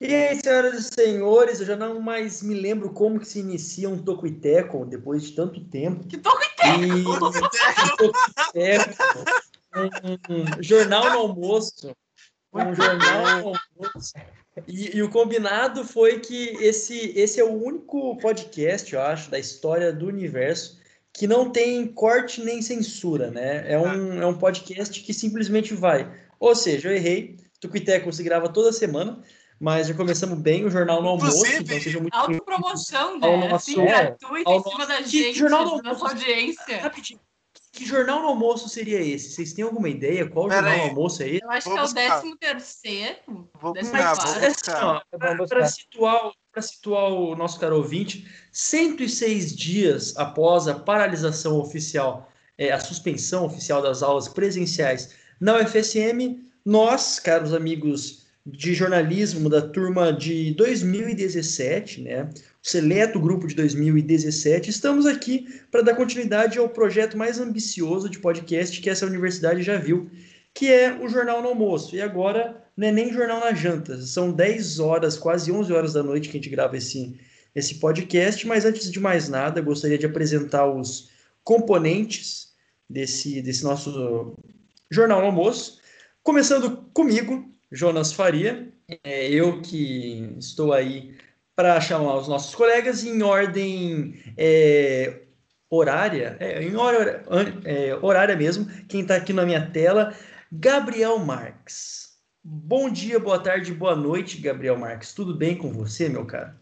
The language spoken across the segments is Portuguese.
E aí, senhoras e senhores, eu já não mais me lembro como que se inicia um Toco e Teco depois de tanto tempo. Que Toco e Teco? E... Toco e Teco. Um jornal no almoço. Um jornal no almoço. E, e, o combinado foi que esse, esse é o único podcast, eu acho, da história do universo que não tem corte nem censura, né? É um, é um podcast que simplesmente vai. Ou seja, eu errei. Tucuiteco se grava toda semana mas já começamos bem o Jornal no Almoço. Inclusive, então seja muito autopromoção, né? Nosso, assim, gratuito em cima da gente, que jornal no almoço, nossa audiência. Rapidinho. Que jornal no almoço seria esse? Vocês têm alguma ideia? Qual Pera jornal aí. no almoço é esse? Eu acho vou que é o décimo terceiro. Vou buscar, vou Para situar, situar o nosso caro ouvinte, 106 dias após a paralisação oficial, é, a suspensão oficial das aulas presenciais na UFSM, nós, caros amigos de jornalismo da turma de 2017, né? Seleto grupo de 2017. Estamos aqui para dar continuidade ao projeto mais ambicioso de podcast que essa universidade já viu, que é o Jornal no Almoço. E agora não é nem Jornal na Janta, são 10 horas, quase 11 horas da noite que a gente grava esse, esse podcast. Mas antes de mais nada, gostaria de apresentar os componentes desse, desse nosso Jornal no Almoço. Começando comigo, Jonas Faria, é eu que estou aí para chamar os nossos colegas em ordem é, horária, é, em hora, é, horária mesmo, quem está aqui na minha tela, Gabriel Marques. Bom dia, boa tarde, boa noite, Gabriel Marques. Tudo bem com você, meu cara?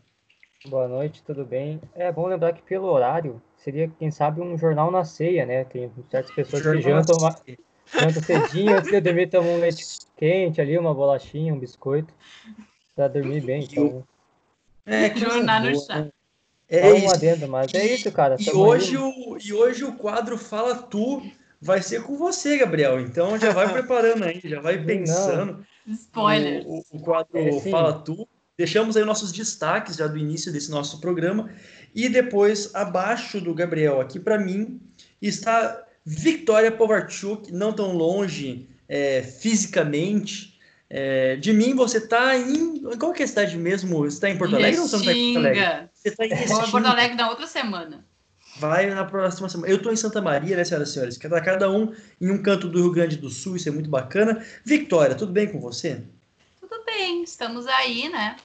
Boa noite, tudo bem. É bom lembrar que pelo horário seria, quem sabe, um jornal na ceia, né? Tem certas pessoas que jantam, jantam cedinho, antes de dormir tomam um leite quente ali, uma bolachinha, um biscoito, para dormir bem. Então... É, que jornar no chá. É um isso. Adendo, mas é isso, cara. E hoje, o, e hoje o quadro Fala Tu vai ser com você, Gabriel. Então já vai preparando aí, já vai pensando. Spoiler. O, o, quadro é, Fala Tu. Deixamos aí nossos destaques já do início desse nosso programa. E depois, abaixo do Gabriel, aqui para mim, está Victoria Povarchuk, não tão longe é, fisicamente. É, de mim, você está em. Qual que é a cidade mesmo? Você está em Porto Alegre ou você não está em Porto Alegre? Você está em Restinga. Porto Alegre na outra semana. Vai na próxima semana. Eu estou em Santa Maria, né, senhoras e senhores? Cada, cada um em um canto do Rio Grande do Sul, isso é muito bacana. Victoria, tudo bem com você? Tudo bem, estamos aí, né?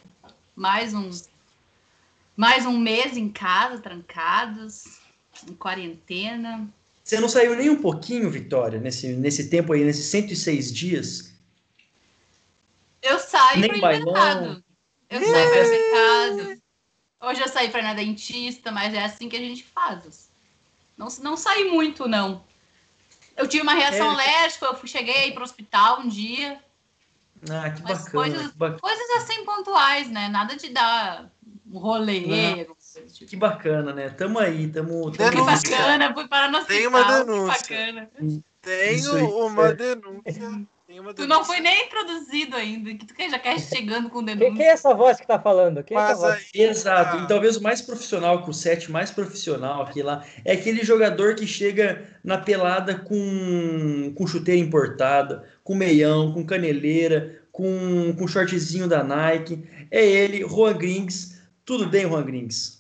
Mais um, mais um mês em casa, trancados, em quarentena. Você não saiu nem um pouquinho, Vitória, nesse, nesse tempo aí, nesses 106 dias? Eu saio nem para mercado. Eu saio para o mercado. Hoje eu saí para ir na dentista, mas é assim que a gente faz. Não, não saí muito, não. Eu tive uma reação é, alérgica, eu fui, cheguei para o hospital um dia. Ah, que bacana, coisas, que bacana. Coisas assim pontuais, né? Nada de dar um rolê, que bacana, né? Tamo aí, tamo. tamo que bacana, fui para no Tem uma denúncia. Tenho uma denúncia. Tu não foi nem introduzido ainda, que tu já quer chegando com denúncia. Quem, é essa voz que tá falando? Quem é aí, Exato, e talvez o mais profissional, com o set mais profissional aqui lá, é aquele jogador que chega na pelada com, com chuteira importada, com meião, com caneleira, com, com shortzinho da Nike. É ele, Juan Grings. Tudo bem, Juan Grings?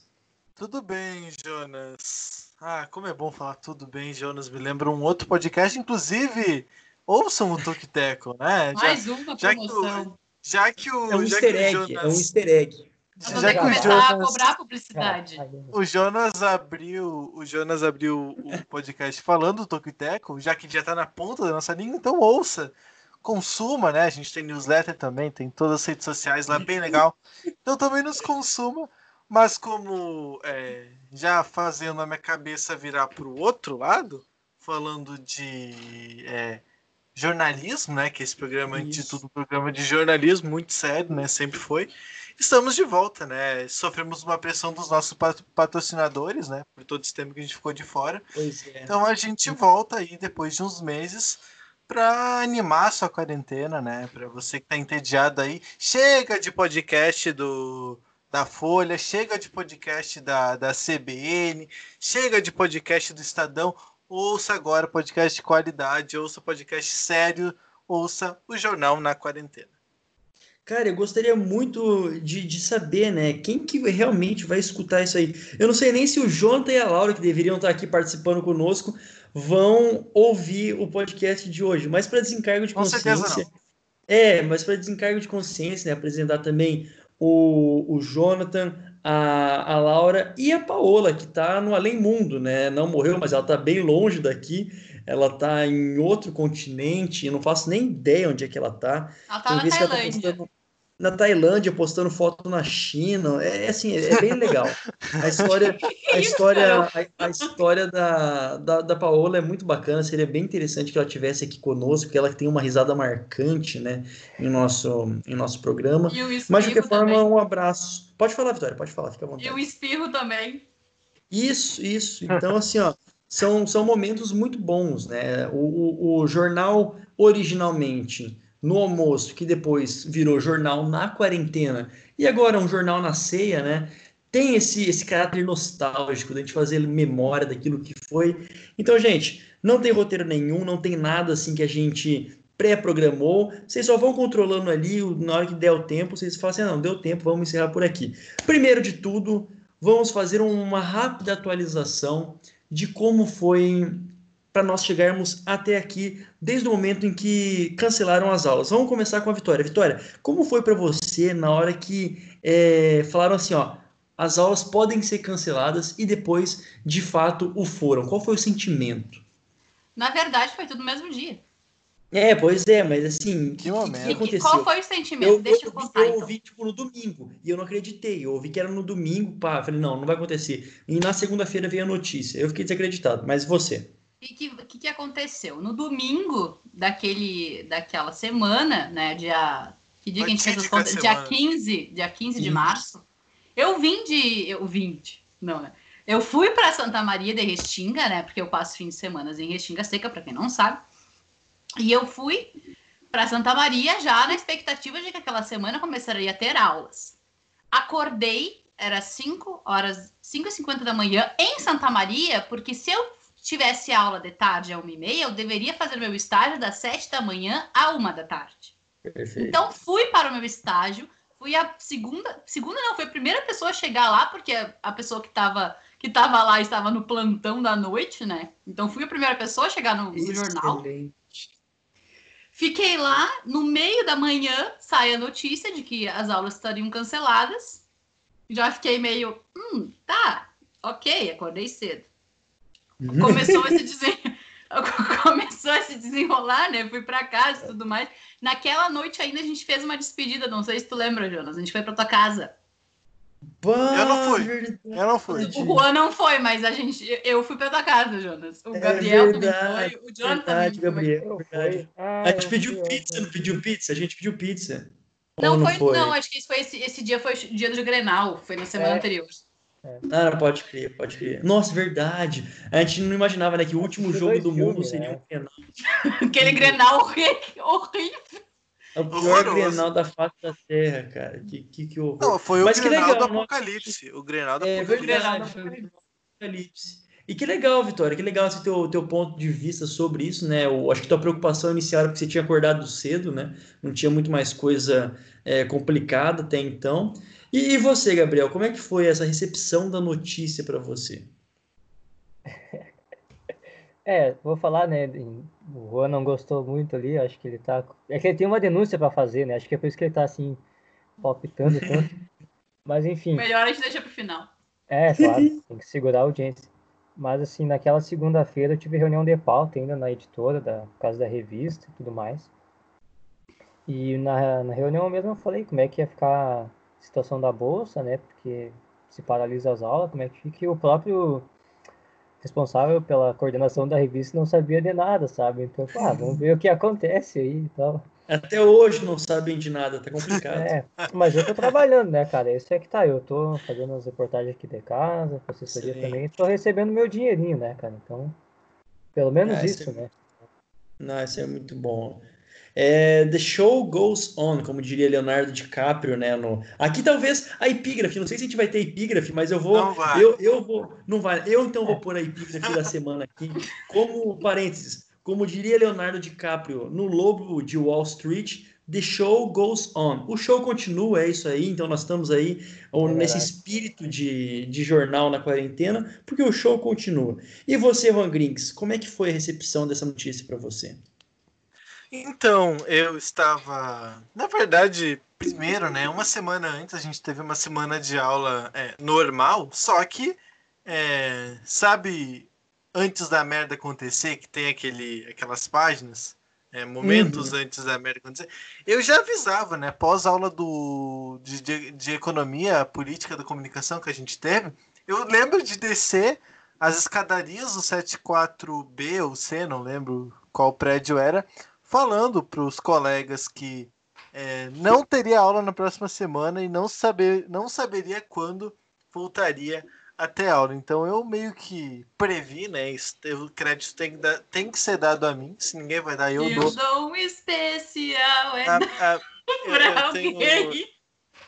Tudo bem, Jonas. Ah, como é bom falar tudo bem, Jonas. Me lembra um outro podcast, inclusive, ouçam o Tuk Teco, né? Mais já, uma já que, o, já que o. É um easter egg, Jonas, é um easter egg. Já que começar Jonas, a cobrar publicidade. O Jonas abriu, o Jonas abriu o podcast falando do Tokiteco, já que já tá na ponta da nossa língua, então ouça, consuma, né? A gente tem newsletter também, tem todas as redes sociais lá, bem legal. Então também nos consuma. Mas como é, já fazendo a minha cabeça virar para o outro lado, falando de é, jornalismo, né? Que esse programa, Isso. antes de tudo, um programa de jornalismo muito sério, né? Sempre foi. Estamos de volta, né? Sofremos uma pressão dos nossos patrocinadores, né? Por todo esse tempo que a gente ficou de fora. É. Então a gente volta aí depois de uns meses para animar a sua quarentena, né? Para você que está entediado aí, chega de podcast do da Folha, chega de podcast da, da CBN, chega de podcast do Estadão. Ouça agora podcast de qualidade, ouça podcast sério, ouça o Jornal na Quarentena. Cara, eu gostaria muito de, de saber, né? Quem que realmente vai escutar isso aí? Eu não sei nem se o Jonathan e a Laura, que deveriam estar aqui participando conosco, vão ouvir o podcast de hoje. Mas para desencargo de consciência. É, mas para desencargo de consciência, né? Apresentar também o, o Jonathan, a, a Laura e a Paola, que está no além mundo, né? Não morreu, mas ela está bem longe daqui. Ela está em outro continente, eu não faço nem ideia onde é que ela está. Ela está na Tailândia. Tá na Tailândia postando foto na China. É, é assim, é bem legal. A história, a história, a, a história da, da, da, Paola é muito bacana. Seria bem interessante que ela tivesse aqui conosco, porque ela tem uma risada marcante, né, em nosso, em nosso programa. Mas de qualquer forma, um abraço. Pode falar, Vitória, pode falar, fica à vontade. E o espirro também. Isso, isso. Então, assim, ó, são, são momentos muito bons, né? o, o, o jornal originalmente no almoço, que depois virou jornal na quarentena, e agora um jornal na ceia, né? Tem esse, esse caráter nostálgico da gente fazer memória daquilo que foi. Então, gente, não tem roteiro nenhum, não tem nada assim que a gente pré-programou. Vocês só vão controlando ali, na hora que der o tempo, vocês falam assim: ah, não, deu tempo, vamos encerrar por aqui. Primeiro de tudo, vamos fazer uma rápida atualização de como foi para nós chegarmos até aqui, desde o momento em que cancelaram as aulas. Vamos começar com a Vitória. Vitória, como foi para você na hora que é, falaram assim, ó, as aulas podem ser canceladas e depois, de fato, o foram? Qual foi o sentimento? Na verdade, foi tudo no mesmo dia. É, pois é, mas assim, que, momento. que aconteceu? Qual foi o sentimento? Eu, Deixa eu, eu contar. Eu então. ouvi, tipo, no domingo, e eu não acreditei. Eu ouvi que era no domingo, pá, falei, não, não vai acontecer. E na segunda-feira veio a notícia. Eu fiquei desacreditado, mas você? O que, que, que, aconteceu? No domingo daquele, daquela semana, né? Dia. Que dia que a gente fez as contas? Dia 15, dia 15 de março. Eu vim de. Eu vim de. Não, né? Eu fui para Santa Maria de Restinga, né? Porque eu passo fim de semana em Restinga Seca, para quem não sabe. E eu fui para Santa Maria já na expectativa de que aquela semana começaria a ter aulas. Acordei, era 5 horas, 5 e 50 da manhã em Santa Maria, porque se eu tivesse aula de tarde a uma e meia, eu deveria fazer meu estágio das sete da manhã a uma da tarde. Perfeito. Então fui para o meu estágio, fui a segunda, segunda não, foi a primeira pessoa a chegar lá, porque a, pessoa que estava que estava lá estava no plantão da noite, né? Então fui a primeira pessoa a chegar no, no jornal. Fiquei lá, no meio da manhã sai a notícia de que as aulas estariam canceladas. Já fiquei meio, hum, tá, ok, acordei cedo começou a se desen... começou a se desenrolar, né? Fui para casa e tudo mais. Naquela noite ainda a gente fez uma despedida, não sei se tu lembra, Jonas. A gente foi para tua casa. Bah, eu não fui. Eu não fui. O Juan não foi, mas a gente, eu fui pra tua casa, Jonas. O é Gabriel é também foi. O Jonathan verdade, também Gabriel, foi. Verdade. Ah, a gente pediu pizza, não pediu pizza? A gente pediu pizza. Não, não foi, foi, não, acho que foi esse, esse dia foi o dia do Grenal, foi na semana é. anterior. É. Ah, pode crer, pode crer. Nossa, verdade. A gente não imaginava, né, que o último jogo do mundo seria né? Grenal. Aquele Grenal horrível. É o pior Horroroso. Grenal da face da Terra, cara. Que, que, que horror. Não, foi o Mas Grenal legal, do Apocalipse. O Grenal do é, Apocalipse. Verdade, Apocalipse. E que legal, Vitória, que legal esse teu, teu ponto de vista sobre isso, né? Eu acho que tua preocupação inicial era porque você tinha acordado cedo, né? Não tinha muito mais coisa é, complicada até então. E, você, Gabriel, como é que foi essa recepção da notícia para você? É, vou falar, né? O Juan não gostou muito ali, acho que ele tá. É que ele tem uma denúncia para fazer, né? Acho que é por isso que ele tá assim, palpitando tanto. Mas enfim. Melhor a gente deixa pro final. É, claro, tem que segurar a audiência. Mas assim, naquela segunda-feira eu tive reunião de pauta ainda na editora, da por causa da revista e tudo mais. E na, na reunião mesmo eu falei como é que ia ficar situação da bolsa, né? Porque se paralisa as aulas, como é que fica? E o próprio responsável pela coordenação da revista não sabia de nada, sabe? Então, ah, vamos ver o que acontece aí e tal. Até hoje não sabem de nada, tá complicado. É, mas eu tô trabalhando, né, cara? Isso é que tá. Eu tô fazendo as reportagens aqui de casa, assessoria Sim. também, tô recebendo meu dinheirinho, né, cara? Então, pelo menos ah, isso, é... né? Não, isso é muito bom. É, The show goes on, como diria Leonardo DiCaprio, né? No... Aqui talvez a epígrafe, não sei se a gente vai ter epígrafe, mas eu vou. Não vai. Eu, eu vou. Não vai. Eu então vou pôr a epígrafe da semana aqui, como parênteses. Como diria Leonardo DiCaprio no Lobo de Wall Street, The show goes on. O show continua, é isso aí. Então nós estamos aí ou, é nesse espírito de, de jornal na quarentena, porque o show continua. E você, Juan Grinks, como é que foi a recepção dessa notícia para você? Então, eu estava. Na verdade, primeiro, né? Uma semana antes a gente teve uma semana de aula é, normal, só que, é, sabe, antes da merda acontecer, que tem aquele, aquelas páginas, é, momentos uhum. antes da merda acontecer, eu já avisava, né? Pós-aula do, de, de, de economia política da comunicação que a gente teve, eu lembro de descer as escadarias do 74B ou C, não lembro qual prédio era, falando para os colegas que é, não teria aula na próxima semana e não, saber, não saberia quando voltaria até aula. Então eu meio que previ, né? O crédito tem que, dar, tem que ser dado a mim. Se ninguém vai dar, eu, eu dou. dou um especial. É a, a, eu, eu, tenho,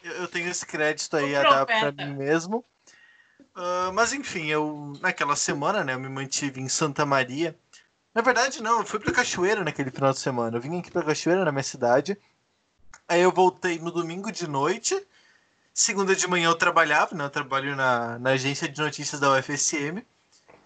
eu, tenho esse crédito aí a dar para mim mesmo. Uh, mas enfim, eu naquela semana, né? Eu me mantive em Santa Maria na verdade, não, eu fui pra Cachoeira naquele final de semana. Eu vim aqui pra Cachoeira, na minha cidade. Aí eu voltei no domingo de noite. Segunda de manhã eu trabalhava, né? Eu trabalho na, na agência de notícias da UFSM.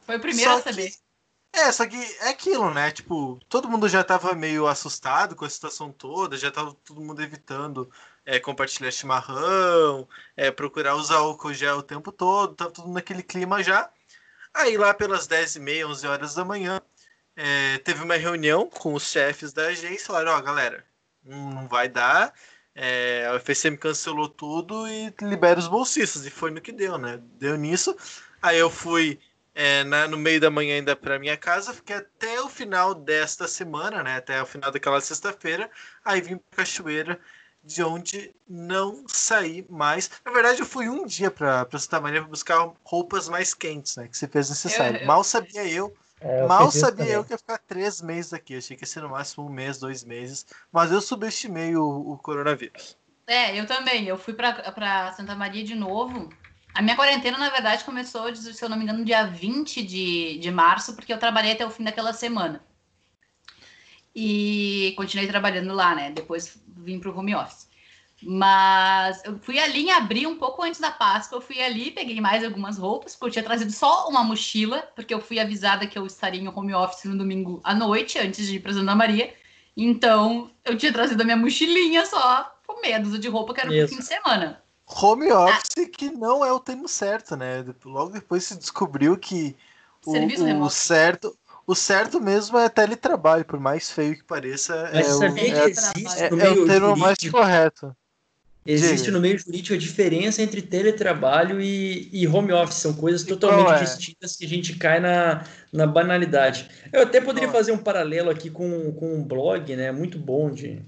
Foi o primeiro só a saber. Que, é, só que é aquilo, né? Tipo, todo mundo já tava meio assustado com a situação toda, já tava todo mundo evitando é, compartilhar chimarrão, é, procurar usar álcool gel o tempo todo, tava tudo naquele clima já. Aí lá pelas 10h30, 11 horas da manhã, é, teve uma reunião com os chefes da agência e falaram, ó, oh, galera, não vai dar. É, a UFSM cancelou tudo e libera os bolsistas. E foi no que deu, né? Deu nisso. Aí eu fui é, na, no meio da manhã ainda para minha casa, fiquei até o final desta semana, né? Até o final daquela sexta-feira. Aí vim para Cachoeira, de onde não saí mais. Na verdade, eu fui um dia para Santa Maria para buscar roupas mais quentes, né? Que se fez necessário. Eu, eu... Mal sabia eu é, Mal sabia eu que ia ficar três meses aqui. Achei que ia ser no máximo um mês, dois meses. Mas eu subestimei o, o coronavírus. É, eu também. Eu fui para Santa Maria de novo. A minha quarentena, na verdade, começou, se eu não me engano, no dia 20 de, de março, porque eu trabalhei até o fim daquela semana. E continuei trabalhando lá, né? Depois vim para o home office. Mas eu fui ali em abril, um pouco antes da Páscoa. Eu fui ali, peguei mais algumas roupas, porque eu tinha trazido só uma mochila, porque eu fui avisada que eu estaria em home office no domingo à noite, antes de ir para Santa Maria. Então, eu tinha trazido a minha mochilinha só, com medo de roupa, que era pro fim de semana. Home office ah. que não é o termo certo, né? Logo depois se descobriu que o, o certo, o certo mesmo é teletrabalho, por mais feio que pareça. Mas é sabia o, que é, é, é o termo mais correto. Existe no meio jurídico a diferença entre teletrabalho e, e home office. São coisas totalmente é? distintas que a gente cai na, na banalidade. Eu até poderia fazer um paralelo aqui com, com um blog, né? Muito bom de,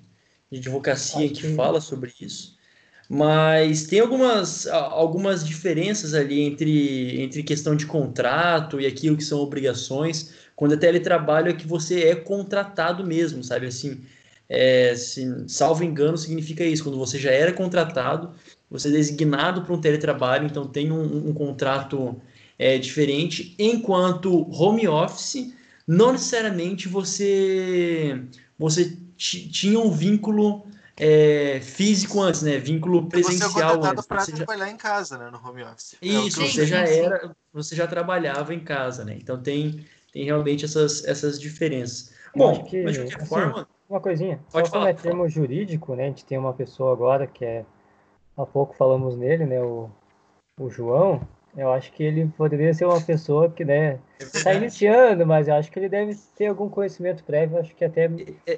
de advocacia que fala sobre isso. Mas tem algumas, algumas diferenças ali entre, entre questão de contrato e aquilo que são obrigações. Quando é teletrabalho é que você é contratado mesmo, sabe? Assim, é, se, salvo engano, significa isso. Quando você já era contratado, você é designado para um teletrabalho, então tem um, um contrato é, diferente. Enquanto home office, não necessariamente você, você tinha um vínculo é, físico antes, né? Vínculo presencial. Você é contratado para trabalhar já... em casa, né? No home office. É isso, é você já era, você já trabalhava em casa, né? Então tem, tem realmente essas, essas diferenças. Bom, que, mas de qualquer assim, forma uma coisinha. Pode Só falar, como é termo jurídico, né? A gente tem uma pessoa agora que é. Há pouco falamos nele, né? O, o João. Eu acho que ele poderia ser uma pessoa que, né, está iniciando, mas eu acho que ele deve ter algum conhecimento prévio, acho que até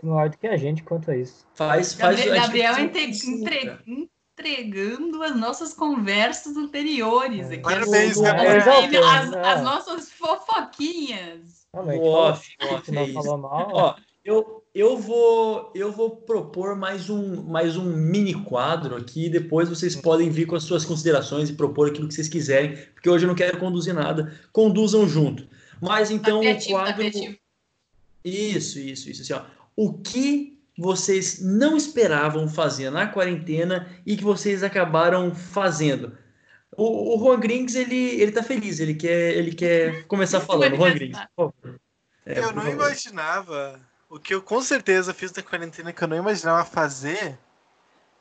maior do que a gente quanto a isso. Faz, faz Gabriel, Gabriel entre, entre, entregando as nossas conversas anteriores. Aqui, Parabéns, Gabriel. As, as, nossas fofoquinhas. Não, não, off, off, não é falou mal. Ó, eu, eu vou eu vou propor mais um mais um mini quadro aqui depois vocês podem vir com as suas considerações e propor aquilo que vocês quiserem porque hoje eu não quero conduzir nada. Conduzam junto. Mas então tá o quadro tá isso isso isso assim, ó. o que vocês não esperavam fazer na quarentena e que vocês acabaram fazendo? O, o Juan Grings ele ele tá feliz ele quer ele quer começar falando. Juan Grings eu não imaginava o que eu com certeza fiz na quarentena que eu não imaginava fazer.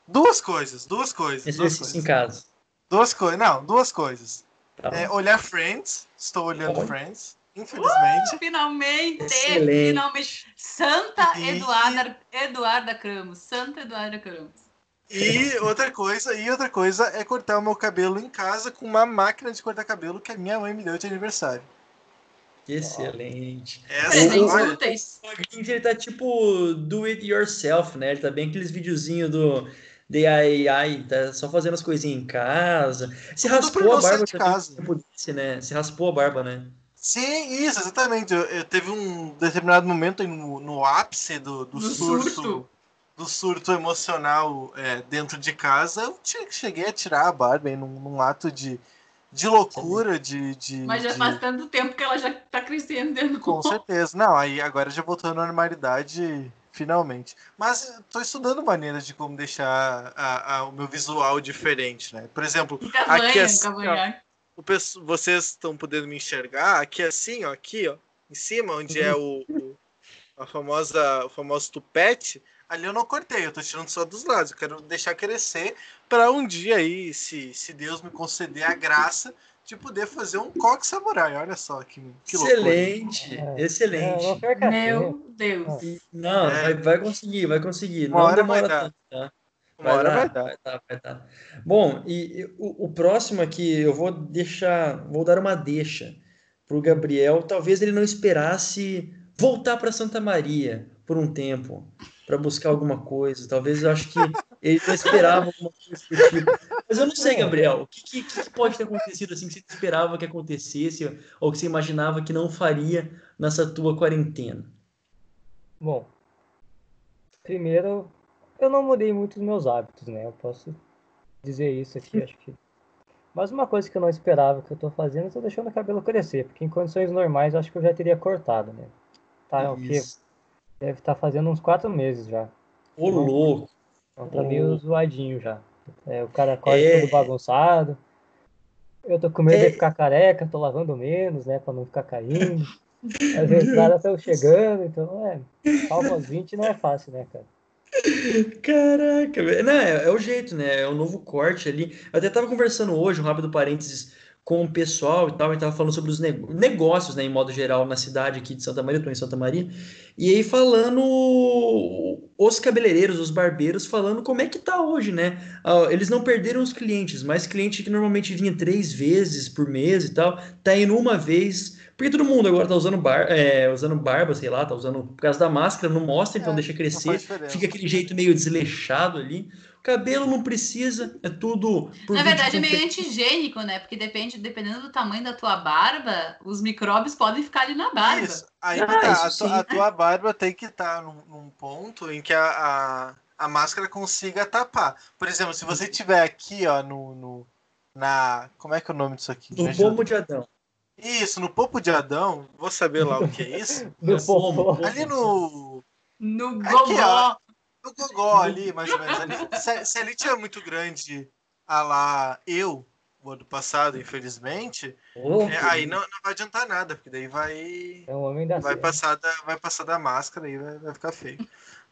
Duas coisas, duas coisas. Exercício duas em casa. Duas coisas, não, duas coisas. Tá É, olhar Friends, estou olhando Friends, infelizmente. Uh, finalmente, Excelente. finalmente. Santa E- Eduarda, Eduarda Cramos. Santa Eduarda Cramos. E outra coisa, e outra coisa é cortar o meu cabelo em casa com uma máquina de cortar cabelo que a minha mãe me deu de aniversário. Excelente. Essa, Presentes olha, úteis. O Marquinhos, ele tá tipo do it yourself, né? Ele tá bem aqueles videozinhos do DIY, tá só fazendo as coisinhas em casa. Se raspou a barba de casa. tempo desse, né? Se raspou a barba, né? Sim, isso, exatamente. Eu, eu teve um determinado momento no, no ápice do, do No surto, surto. do surto emocional é, dentro de casa. Eu che- cheguei a tirar a barba aí num, num ato de, de loucura, de, de, Mas já de- faz tanto tempo que ela já tá crescendo dentro do Com certeza. Não, aí agora já voltou à normalidade finalmente. Mas estou estudando maneiras de como deixar a- a- o meu visual diferente, né? Por exemplo, Cavanha, Aqui assim, cavanhaque. o vocês estão podendo me enxergar aqui assim, ó, aqui, ó, em cima, onde é o, o- a famosa, o famoso tupete. Ali eu não cortei, eu tô tirando só dos lados. Eu quero deixar crescer para um dia aí, se, se Deus me conceder a graça, de poder fazer um coque samurai. Olha só que, que loucura. excelente, É, excelente. É, não perca Meu. Deus. Não, É. vai, vai conseguir, vai conseguir. Uma não hora vai demora dar. tanto, tá? Uma hora vai dar. Vai dar, vai dar. Bom, e, e o, o próximo aqui eu vou deixar, vou dar uma deixa pro Gabriel. Talvez ele não esperasse voltar para Santa Maria por um tempo para buscar alguma coisa. Talvez eu acho que ele não esperava alguma coisa do tipo. Mas eu não sei, Gabriel, o que, que- que pode ter acontecido assim que você esperava que acontecesse ou que você imaginava que não faria nessa tua quarentena? Bom, primeiro, eu não mudei muito os meus hábitos, né? Eu posso dizer isso aqui, acho que. Mas uma coisa que eu não esperava que eu tô fazendo, eu tô deixando o cabelo crescer, porque em condições normais eu acho que eu já teria cortado, né? Tá, o quê? Deve estar fazendo uns quatro meses já. Ô, louco. Então tá meio zoadinho já. É, o cara corta É. tudo bagunçado. Eu tô com medo É. de ficar careca, tô lavando menos, né? Pra não ficar caindo. As entradas estão chegando, então é. Calma aos 20 não é fácil, né, cara? Caraca, velho. Não, é, é o jeito, né? É o novo corte ali. Eu até tava conversando hoje, um rápido parênteses, com o pessoal e tal, e tava falando sobre os negócios, né, em modo geral, na cidade aqui de Santa Maria, eu tô em Santa Maria, e aí falando os cabeleireiros, os barbeiros, falando como é que tá hoje, né? Ah, Eles não perderam os clientes, mas cliente que normalmente vinha três vezes por mês e tal, tá indo uma vez. Porque todo mundo agora tá usando, bar, é, usando barba, sei lá, tá usando por causa da máscara, não mostra, então É, deixa crescer fica aquele jeito meio desleixado ali. Cabelo não precisa, é tudo Na verdade é meio antigênico, né? Porque depende, dependendo do tamanho da tua barba, os micróbios podem ficar ali na barba. Isso. Aí Ah, tá. isso a, a tua barba tem que estar num, num ponto em que a, a, a máscara consiga tapar. Por exemplo, se você tiver aqui, ó, no, no na. Como é que é o nome disso aqui? Ajuda. pomo de Adão. Isso, no popo de Adão, vou saber lá o que é isso. É pomo. Ali no. No Aqui, gogó. No gogó ali, mais ou menos. Ali. Se, se ali tiver muito grande, a lá eu, o ano passado, infelizmente, Ô, é, aí não, não vai adiantar nada, porque daí vai. É um homem da Vai passar da, vai passar da máscara e vai, vai ficar feio.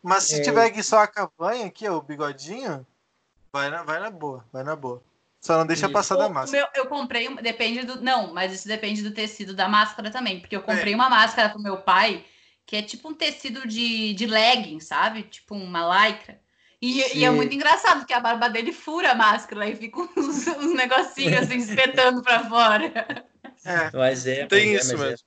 Mas se É. tiver aqui só a cavanha, aqui, ó, o bigodinho, vai na, vai na boa, vai na boa. Só não deixa passar da máscara. meu- eu comprei, um- depende do. Não, mas isso depende do tecido da máscara também. Porque eu comprei É. uma máscara pro meu pai, que é tipo um tecido de, de legging, sabe? Tipo uma lycra. E, e é muito engraçado, porque a barba dele fura a máscara e fica uns, uns negocinhos assim espetando pra fora. É, Mas é, Tem mas é, isso mas é. mesmo.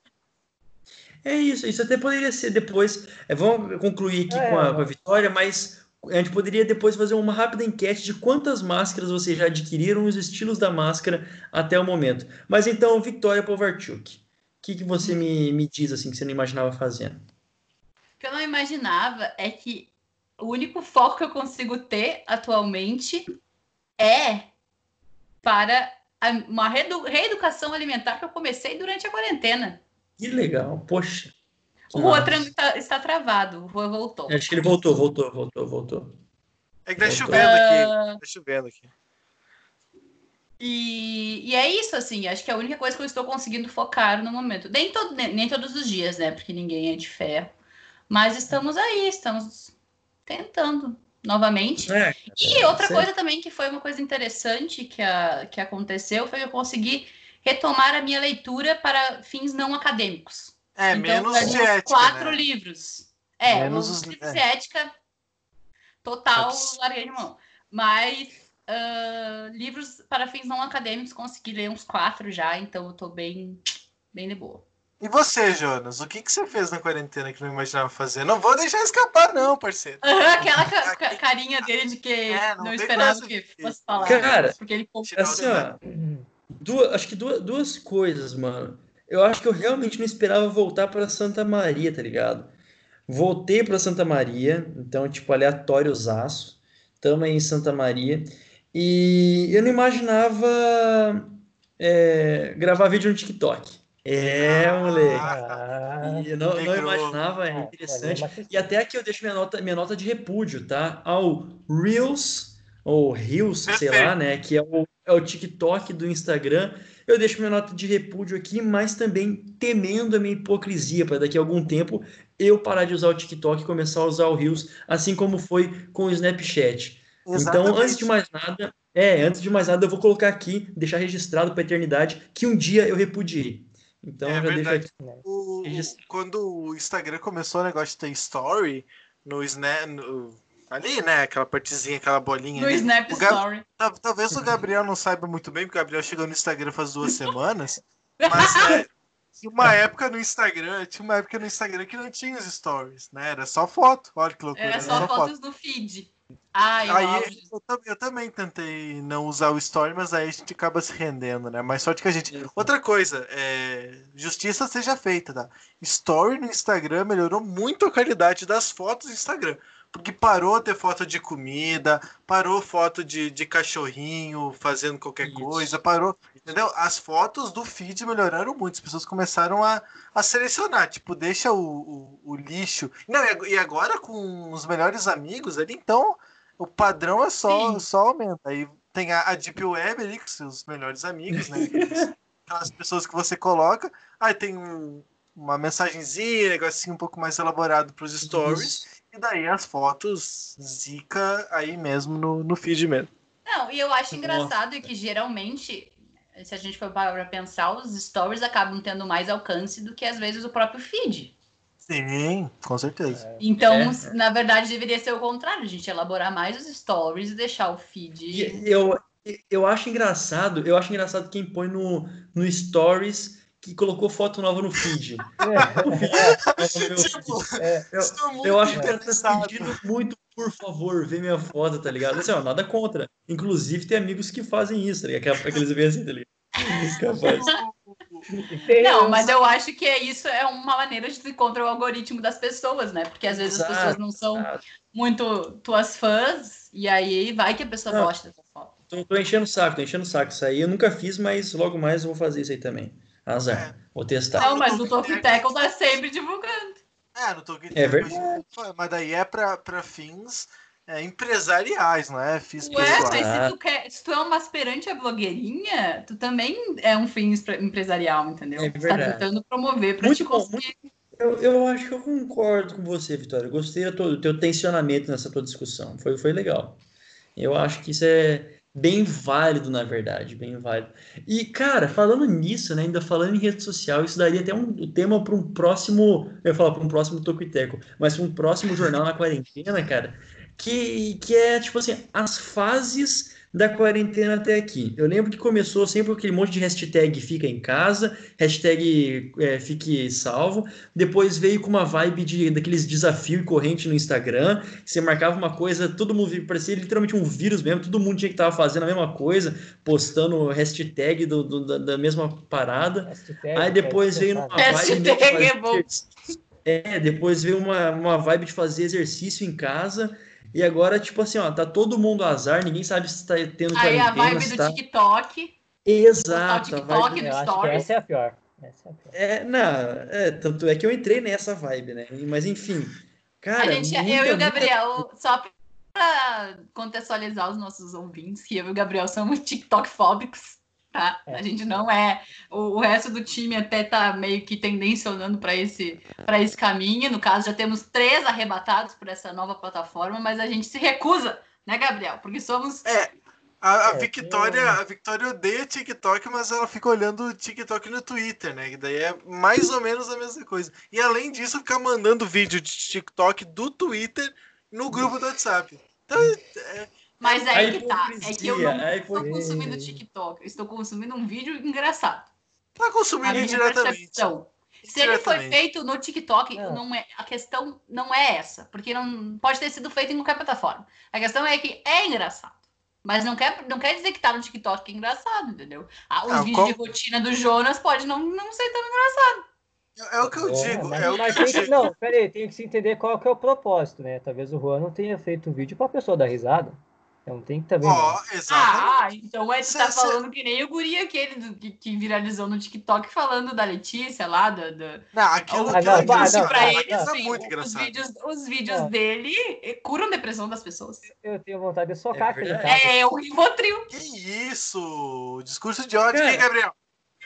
É isso, isso até poderia ser depois. é, vamos concluir aqui É, com, a, mas- com a vitória, mas a gente poderia depois fazer uma rápida enquete de quantas máscaras vocês já adquiriram, os estilos da máscara até o momento. Mas então, Victoria Povarchuk, o que, que você me, me diz assim que você não imaginava fazendo? O que eu não imaginava é que o único foco que eu consigo ter atualmente é para a- uma reedu- reeducação alimentar que eu comecei durante a quarentena. Que legal, poxa. O outro está, está travado, o Rua voltou. Acho que ele voltou, voltou, voltou, voltou. É que tá Voltou. chovendo aqui. Ah, Tá chovendo aqui. e, e é isso, assim, acho que é a única coisa que eu estou conseguindo focar no momento. Nem, todo, nem, nem todos os dias, né? Porque ninguém é de ferro. Mas estamos aí, estamos tentando novamente. É, e outra coisa também que foi uma coisa interessante que, a, que aconteceu foi eu conseguir retomar a minha leitura para fins não acadêmicos. É, então, menos de ética, quatro né? livros. É, menos os livros é. de ética total larguei de mão. Mas uh, livros para fins não acadêmicos consegui ler uns quatro já, então eu tô bem, bem de boa. E você, Jonas, o que, que você fez na quarentena que não imaginava fazer? Não vou deixar escapar, não, parceiro. aquela ca carinha dele de que é, não, não esperava que fosse falar. Cara, porque ele assim, ó, duas, acho que duas, duas coisas, mano. Eu acho que eu realmente não esperava voltar para Santa Maria, tá ligado? Voltei para Santa Maria, então, tipo, aleatório aço. Tamo aí em Santa Maria. E eu não imaginava é, gravar vídeo no TikTok. É, moleque. Ah, eu não, não, imaginava, é interessante. E até aqui eu deixo minha nota, minha nota de repúdio, tá? Ao Reels, ou Reels, sei lá, né? Que é o, é o TikTok do Instagram. Eu deixo minha nota de repúdio aqui, mas também temendo a minha hipocrisia, para daqui a algum tempo eu parar de usar o TikTok e começar a usar o Reels, assim como foi com o Snapchat. Exatamente. Então, antes de mais nada, é, antes de mais nada, eu vou colocar aqui, deixar registrado para a eternidade, que um dia eu repudiei. Então é, já deixa aqui. O, quando o Instagram começou o negócio de ter story no Snap. No, ali, né? Aquela partezinha, aquela bolinha. No ali. Snap Story. Talvez o Gabriel não saiba muito bem, porque o Gabriel chegou no Instagram faz duas semanas. Mas é, tinha uma época no Instagram, tinha uma época no Instagram que não tinha os stories, né? Era só foto. Olha que loucura. Era só, era só fotos foto. do feed. Eu, aí, eu, eu, também tentei não usar o story, mas aí a gente acaba se rendendo, né? Mas sorte que a gente. Outra coisa, é... justiça seja feita, tá? Story no Instagram melhorou muito a qualidade das fotos do Instagram. Porque parou ter foto de comida, parou foto de, de cachorrinho fazendo qualquer Isso. coisa, parou. Entendeu? As fotos do feed melhoraram muito. As pessoas começaram a, a selecionar. Tipo, deixa o, o, o lixo. Não, e agora com os melhores amigos ali, então o padrão é só, só aumenta. Aí tem a, a Deep Web ali, com seus melhores amigos, né? Aquelas pessoas que você coloca. Aí tem um, uma mensagenzinha, um negocinho um pouco mais elaborado para os stories. Isso. E daí as fotos zica aí mesmo no, no feed mesmo. Não, e eu acho engraçado que geralmente se a gente for para pensar, os stories acabam tendo mais alcance do que às vezes o próprio feed. Sim, com certeza. É. Então, é. na verdade, deveria ser o contrário, a gente elaborar mais os stories e deixar o feed. Eu, eu acho engraçado, eu acho engraçado quem põe no, no stories que colocou foto nova no feed. É. tipo, é. eu, eu acho que ela tá pedindo muito por favor, vê minha foto, tá ligado? Assim, ó, nada contra. Inclusive, tem amigos que fazem isso, tá ligado? Aqueles veem assim, tá ligado? Não, mas eu acho que é isso é uma maneira de se contra o algoritmo das pessoas, né? Porque às vezes exato, as pessoas não são exato. muito tuas fãs, e aí vai que a pessoa não, gosta dessa foto. Tô, tô enchendo o saco, tô enchendo o saco. Isso aí eu nunca fiz, mas logo mais eu vou fazer isso aí também. Azar. Vou testar. Não, mas o Talk Tackle tá sempre divulgando. É, no Tolkien é verdade. Mas daí é para fins é, empresariais, não é? Fiz Ué, mas se tu, quer, se tu é uma aspirante a blogueirinha, tu também é um fim empresarial, entendeu? É verdade. Você tá tentando promover para te conseguir. Muito... Eu, eu acho que eu concordo com você, Vitória. Gostei do teu tensionamento nessa tua discussão. Foi, foi legal. Eu acho que isso é, bem válido, na verdade, bem válido. E, cara, falando nisso, né, ainda falando em rede social, isso daria até um tema para um próximo, eu ia falar para um próximo Tocoiteco, mas para um próximo jornal na quarentena, cara, que, que é, tipo assim, as fases da quarentena até aqui. Eu lembro que começou sempre aquele monte de hashtag fica em casa, hashtag é, fique salvo. Depois veio com uma vibe de daqueles desafios corrente no Instagram. Você marcava uma coisa, todo mundo parecia literalmente um vírus mesmo, todo mundo tinha que estar fazendo a mesma coisa, postando hashtag do, do da, da, mesma parada. Hashtag, Aí depois veio uma vibe. Hashtag é bom. É, depois veio uma, uma vibe de fazer exercício em casa. E agora, tipo assim, ó, tá todo mundo azar, ninguém sabe se tá tendo Aí a vibe do tá... TikTok. Exato. O TikTok do Stories. Essa é a pior. Essa é, a pior. é, não, é, tanto é que eu entrei nessa vibe, né? Mas enfim, cara. Gente, muita, eu e o Gabriel, muita... só pra contextualizar os nossos ouvintes, que eu e o Gabriel somos TikTok fóbicos. Tá? É. A gente não é. O, o, resto do time até tá meio que tendencionando para esse, esse caminho. No caso, já temos três arrebatados por essa nova plataforma, mas a gente se recusa, né, Gabriel? Porque somos. É. A, a é, Victoria, a Victoria odeia TikTok, mas ela fica olhando o TikTok no Twitter, né? Que daí é mais ou menos a mesma coisa. E além disso, ficar mandando vídeo de TikTok do Twitter no grupo do WhatsApp. Então, é, mas é aí que tá. É que eu não estou consumindo TikTok. Eu estou consumindo um vídeo engraçado. Tá consumindo indiretamente. Se ele foi feito no TikTok, é. não é, a questão não é essa. Porque não pode ter sido feito em qualquer plataforma. A questão é que é engraçado. Mas não quer, não quer dizer que tá no TikTok que é engraçado, entendeu? Ah, os não, vídeos de rotina do Jonas pode não, não ser tão engraçado. É o que eu é, digo. Mas, é o que eu digo. Que, não, peraí, tem que se entender qual que é o propósito, né? Talvez o Juan não tenha feito o vídeo para a pessoa dar risada. Então tem que também. Oh, ah, então é, tu tá falando que nem o guri aquele do, que, que, viralizou no TikTok falando da Letícia lá, do. do... Não, aquilo o, ah, não, não, não, pra ele, não, sim, muito os vídeos, os vídeos dele curam depressão das pessoas. Eu tenho vontade de socar é aquele cara. É, o Rivotril. Que isso? Discurso de ódio, hein, Gabriel?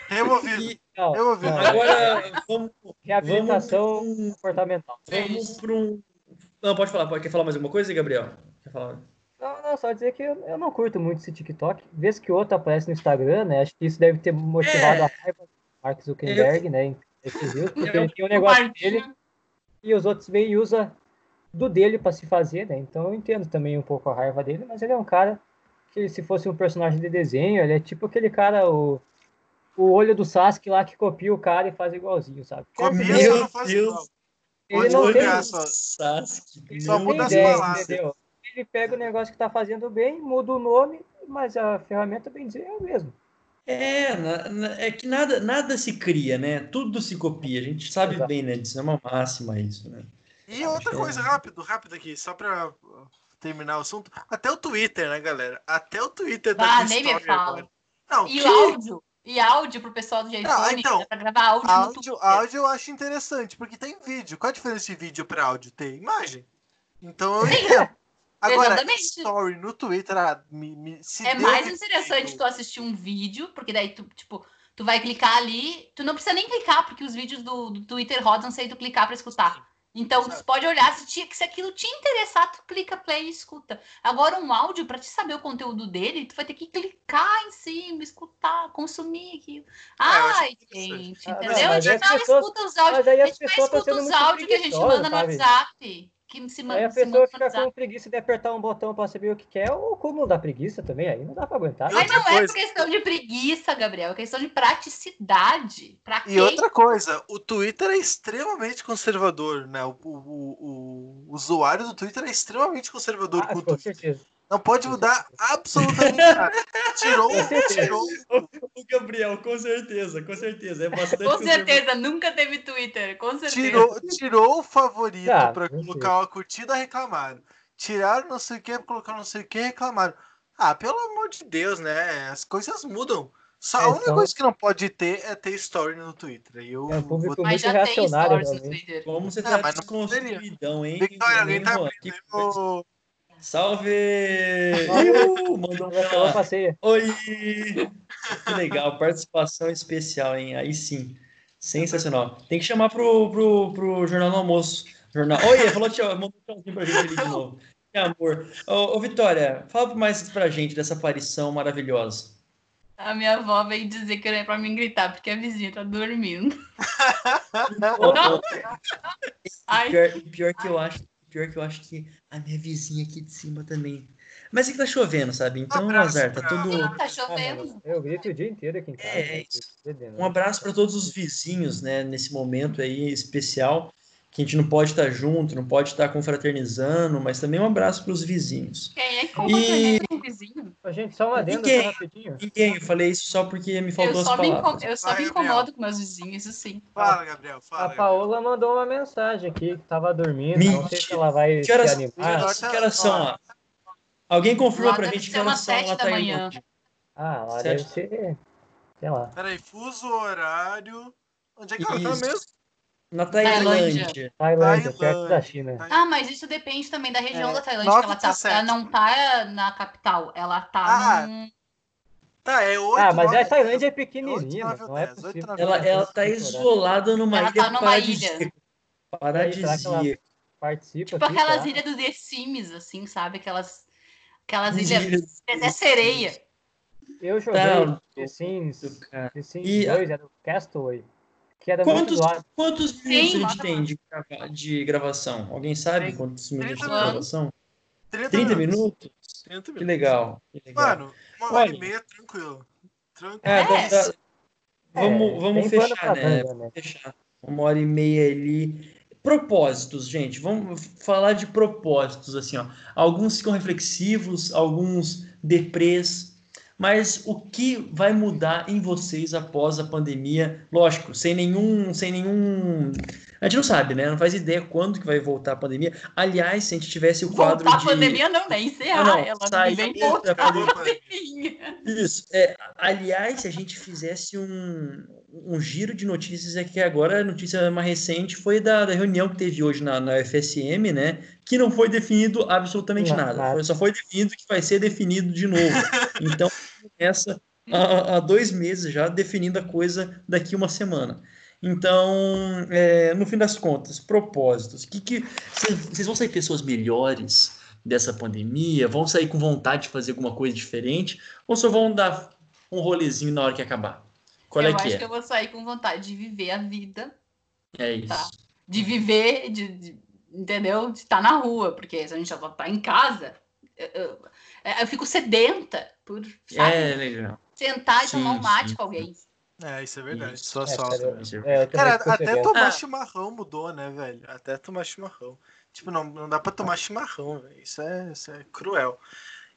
Removido. Não, Removido. Não. Agora, vamos. Reabilitação vamos comportamental. Vamos para um. Não, pode falar. Pode, quer falar mais alguma coisa, Gabriel? Quer falar? Não, não, só dizer que eu, eu não curto muito esse TikTok. Vez que outro aparece no Instagram, né? Acho que isso deve ter motivado é. a raiva do Mark Zuckerberg, eu... né? Esses porque ele tem um negócio dele e os outros vêm e usam do dele para se fazer, né? Então eu entendo também um pouco a raiva dele, mas ele é um cara que se fosse um personagem de desenho, ele é tipo aquele cara, o, o olho do Sasuke lá que copia o cara e faz igualzinho, sabe? Copia, não faz igual. Ele não tem, Sasuke. Só muda as palavras. Entendeu? Ele pega o negócio que está fazendo bem, muda o nome, mas a ferramenta, bem dizer, é o mesmo. É, é que nada, nada se cria, né? Tudo se copia. A gente sabe Exato. bem, né? Isso é uma máxima isso, né? E outra Acho coisa, é... rápido, rápido aqui, só para terminar o assunto. Até o Twitter, né, galera? Até o Twitter tá ah, nem me fala. Não, e que... o áudio? E áudio pro pessoal do iPhone, não, então, pra gravar áudio, áudio no Twitter. Áudio eu acho interessante, porque tem vídeo. Qual a diferença de vídeo para áudio? Tem imagem. Então eu entendo. Agora, Exatamente. story no Twitter, ah, me, me, é mais interessante tu assistir um vídeo, porque daí tu, tipo, tu vai clicar ali, tu não precisa nem clicar, porque os vídeos do, do Twitter rodam sem tu clicar para escutar. Então, tu pode olhar, se, te, se aquilo te interessar, tu clica play e escuta. Agora, um áudio, para te saber o conteúdo dele, tu vai ter que clicar em cima, escutar, consumir aquilo. É, Ai, gente, entendeu? Ah, não, a gente não escuta os áudios, a gente não escuta os áudios que a gente manda no WhatsApp que se Aí a pessoa fica com preguiça de apertar um botão para saber o que quer, ou como dá preguiça também, aí não dá para aguentar. Mas não é questão de preguiça, Gabriel, é questão de praticidade. Pra e outra coisa, o Twitter é extremamente conservador, né? O, o, o, o usuário do Twitter é extremamente conservador ah, com, com certeza. Não pode mudar absolutamente nada. Tirou, tirou. O Gabriel, com certeza, com certeza. É bastante com certeza, nunca teve Twitter, com certeza. Tirou, tirou o favorito ah, para colocar uma curtida, reclamaram. Tiraram não sei o que, colocar não sei o que, reclamaram. Ah, pelo amor de Deus, né? As coisas mudam. Só é, a única então... coisa que não pode ter é ter story no Twitter. Eu é um público vou... muito reacionário. No Twitter. Como você ah, tá desconstruidão, hein? Victoria, alguém tá aprendendo Salve! Uh, mandou um passeio. Oi! Que legal, participação especial, hein? Aí sim. Sensacional. Tem que chamar pro, pro, pro Jornal do Almoço. Jornal... Oi, falou tchau, mandou um tchauzinho pra gente ali de novo. Que amor. Ô, ô, Vitória, fala mais pra gente dessa aparição maravilhosa. A minha avó veio dizer que era pra mim gritar, porque a vizinha tá dormindo. pior, pior que eu acho Pior que eu acho que a minha vizinha aqui de cima também. Mas é que tá chovendo, sabe? Então, um azar, tá tudo. Sim, tá chovendo. Eu grito o dia inteiro aqui em casa. É, isso. Um abraço para todos os vizinhos, né? Nesse momento aí especial que a gente não pode estar junto, não pode estar confraternizando, mas também um abraço para os vizinhos. Quem é que e... com o vizinho? gente, só uma adendo ninguém, rapidinho. Ninguém, eu falei isso só porque me faltou eu as palavras. eu só me incomodo com meus vizinhos, isso sim. Fala, Gabriel, fala. A Paola mandou uma mensagem aqui, que estava dormindo, Mentira. não sei se ela vai que horas, se animar. Que horas são lá? Alguém confirma para a gente que elas são lá tá manhã. Ah, lá deve ser, sei lá. Peraí, fuso horário... Onde é que ela tá mesmo? Na Tailândia. Tailândia, perto da China. Ah, mas isso depende também da região é, da Tailândia que ela tá. Ela não tá na capital, ela tá ah, num... Tá, é 8, Ah, mas 9, a Tailândia é 8, pequenininha, 9, mano, não é 10, possível. 8, Ela, ela tá isolada numa Ela ilha tá numa paradisíaca. Que Paradisíaca. Participa Tipo aqui, aquelas tá? ilhas do The Sims, assim, sabe? Aquelas, aquelas Ilhas The sereia. Eu joguei Tá, The Sims, do cara. The Sims E a- 2, era o Castaway, muito Quantos, quantos minutos Sim, a gente tem de, grava- de gravação? Alguém sabe quantos minutos de 30 gravação? 30, 30 minutos? 30 Que legal. Que legal. Mano, uma hora Olha. e meia, tranquilo. Tranquilo. É, É. vamos, É, vamos pano fechar, né? manga, né? Fechar. Uma hora e meia ali. Propósitos, gente. Vamos falar de propósitos, assim, ó. Alguns ficam reflexivos, alguns deprês. Mas o que vai mudar em vocês após a pandemia? Lógico, sem nenhum, sem nenhum. A gente não sabe, né? Não faz ideia quando que vai voltar a pandemia. Aliás, se a gente tivesse o quadro Voltar de. a pandemia não, né? Encerrar Ah, não, ela. sair vem voltar a pandemia. Isso. É, aliás, se a gente fizesse um, um giro de notícias, é que agora a notícia mais recente foi da, da reunião que teve hoje na, na FSM, né? Que não foi definido absolutamente Não, nada. só foi definido que vai ser definido de novo. Então, essa há, há dois meses já definindo a coisa daqui uma semana. Então, é, no fim das contas, propósitos. Que que cês- vocês vão sair pessoas melhores dessa pandemia? Vão sair com vontade de fazer alguma coisa diferente? Ou só vão dar um rolezinho na hora que acabar? Qual eu é que acho é? que eu vou sair com vontade de viver a vida, É isso. Tá. de viver, de, de- entendeu? De estar na rua, porque se a gente já tá em casa, eu, eu- eu fico sedenta por sabe, É legal. sentar e tomar Sim, um mate sim, com alguém. É, isso é verdade. Isso. Só É, só. cara, Isso é eu Cara, até tomar Ah. chimarrão mudou, né, velho? Até tomar chimarrão. Tipo, não, não dá pra tomar chimarrão, velho. Isso é, isso é cruel.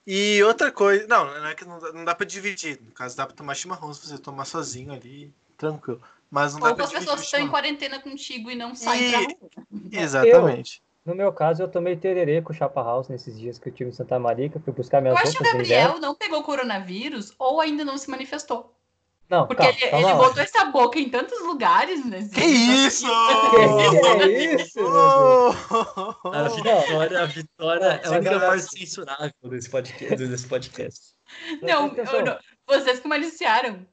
E outra coisa, não, não é que não dá, não dá pra dividir. No caso, dá pra tomar chimarrão se você tomar sozinho ali, tranquilo. Mas não dá Ou com pra as dividir pessoas o que estão em quarentena contigo e não saem pra E- rua. Exatamente. No meu caso, eu tomei tererê com o Chapa House nesses dias que eu tive em Santa Maria, que eu fui buscar Eu minhas acho que o roupas. Gabriel não pegou coronavírus ou ainda não se manifestou. Não, Porque calma, ele, calma ele botou essa boca em tantos lugares. Nesse, Que isso! Que é isso? Oh! A vitória, a vitória é a única parte censurável desse podcast. Desse podcast. Não, não, vocês que maliciaram.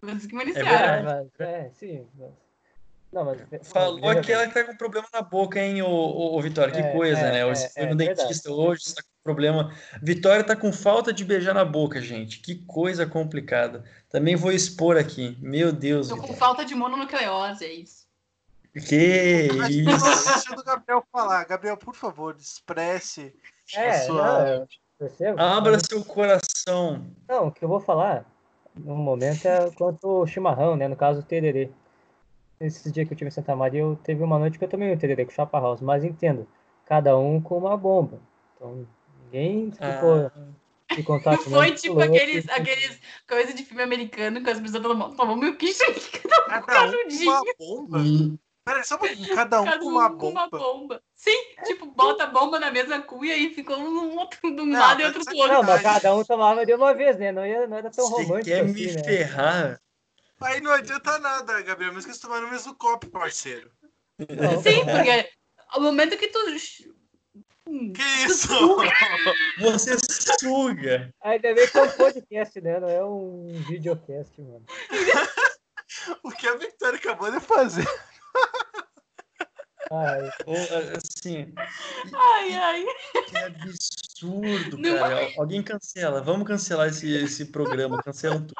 Vocês que É, maliciaram. mas, é, sim. mas- Não, mas. Falou veja aquela que tá com problema na boca, hein, ô, ô, ô Vitória? Que É, coisa, é, né? é, Você foi é no verdade. dentista hoje, você tá com problema. Vitória tá com falta de beijar na boca, gente. Que coisa complicada. Também vou expor aqui. Meu Deus, Tô com Vitória. falta de mononucleose, é isso. Que isso. Deixa o Gabriel falar. Gabriel, por favor, expresse a É, sua. não, eu. Abra seu coração. Não, o que eu vou falar no momento é quanto ao chimarrão, né? No caso, o tererê. Esse dia que eu tive em Santa Maria, eu teve uma noite que eu tomei um tererê com chapa house, mas entendo, cada um com uma bomba. Então, ninguém ficou Ah, em contato Não foi tipo com o outro. aqueles, aqueles coisas de filme americano que as pessoas tomam tomam milkshake Cada um com uma bomba. Peraí, só um. Cada um cada com um uma com uma bomba. bomba. Sim, tipo, bota a bomba na mesma cuia e ficou um outro de um Não, lado e outro do isso outro. Não, mas cada um tomava de uma vez, né? Não, ia, não era tão Você romântico quer assim, me né? ferrar? Aí não adianta nada, Gabriel. Mas que você tomar no mesmo copo, parceiro. Não, Sim, porque ao momento que tu. Que isso? Você suga. Ainda bem que é um podcast, né? Não é um videocast, mano. o que a Victoria acabou de fazer. Ai, Assim, Ai, ai. que absurdo, Não cara. Alguém cancela. Vamos cancelar esse, esse programa. Cancela tudo.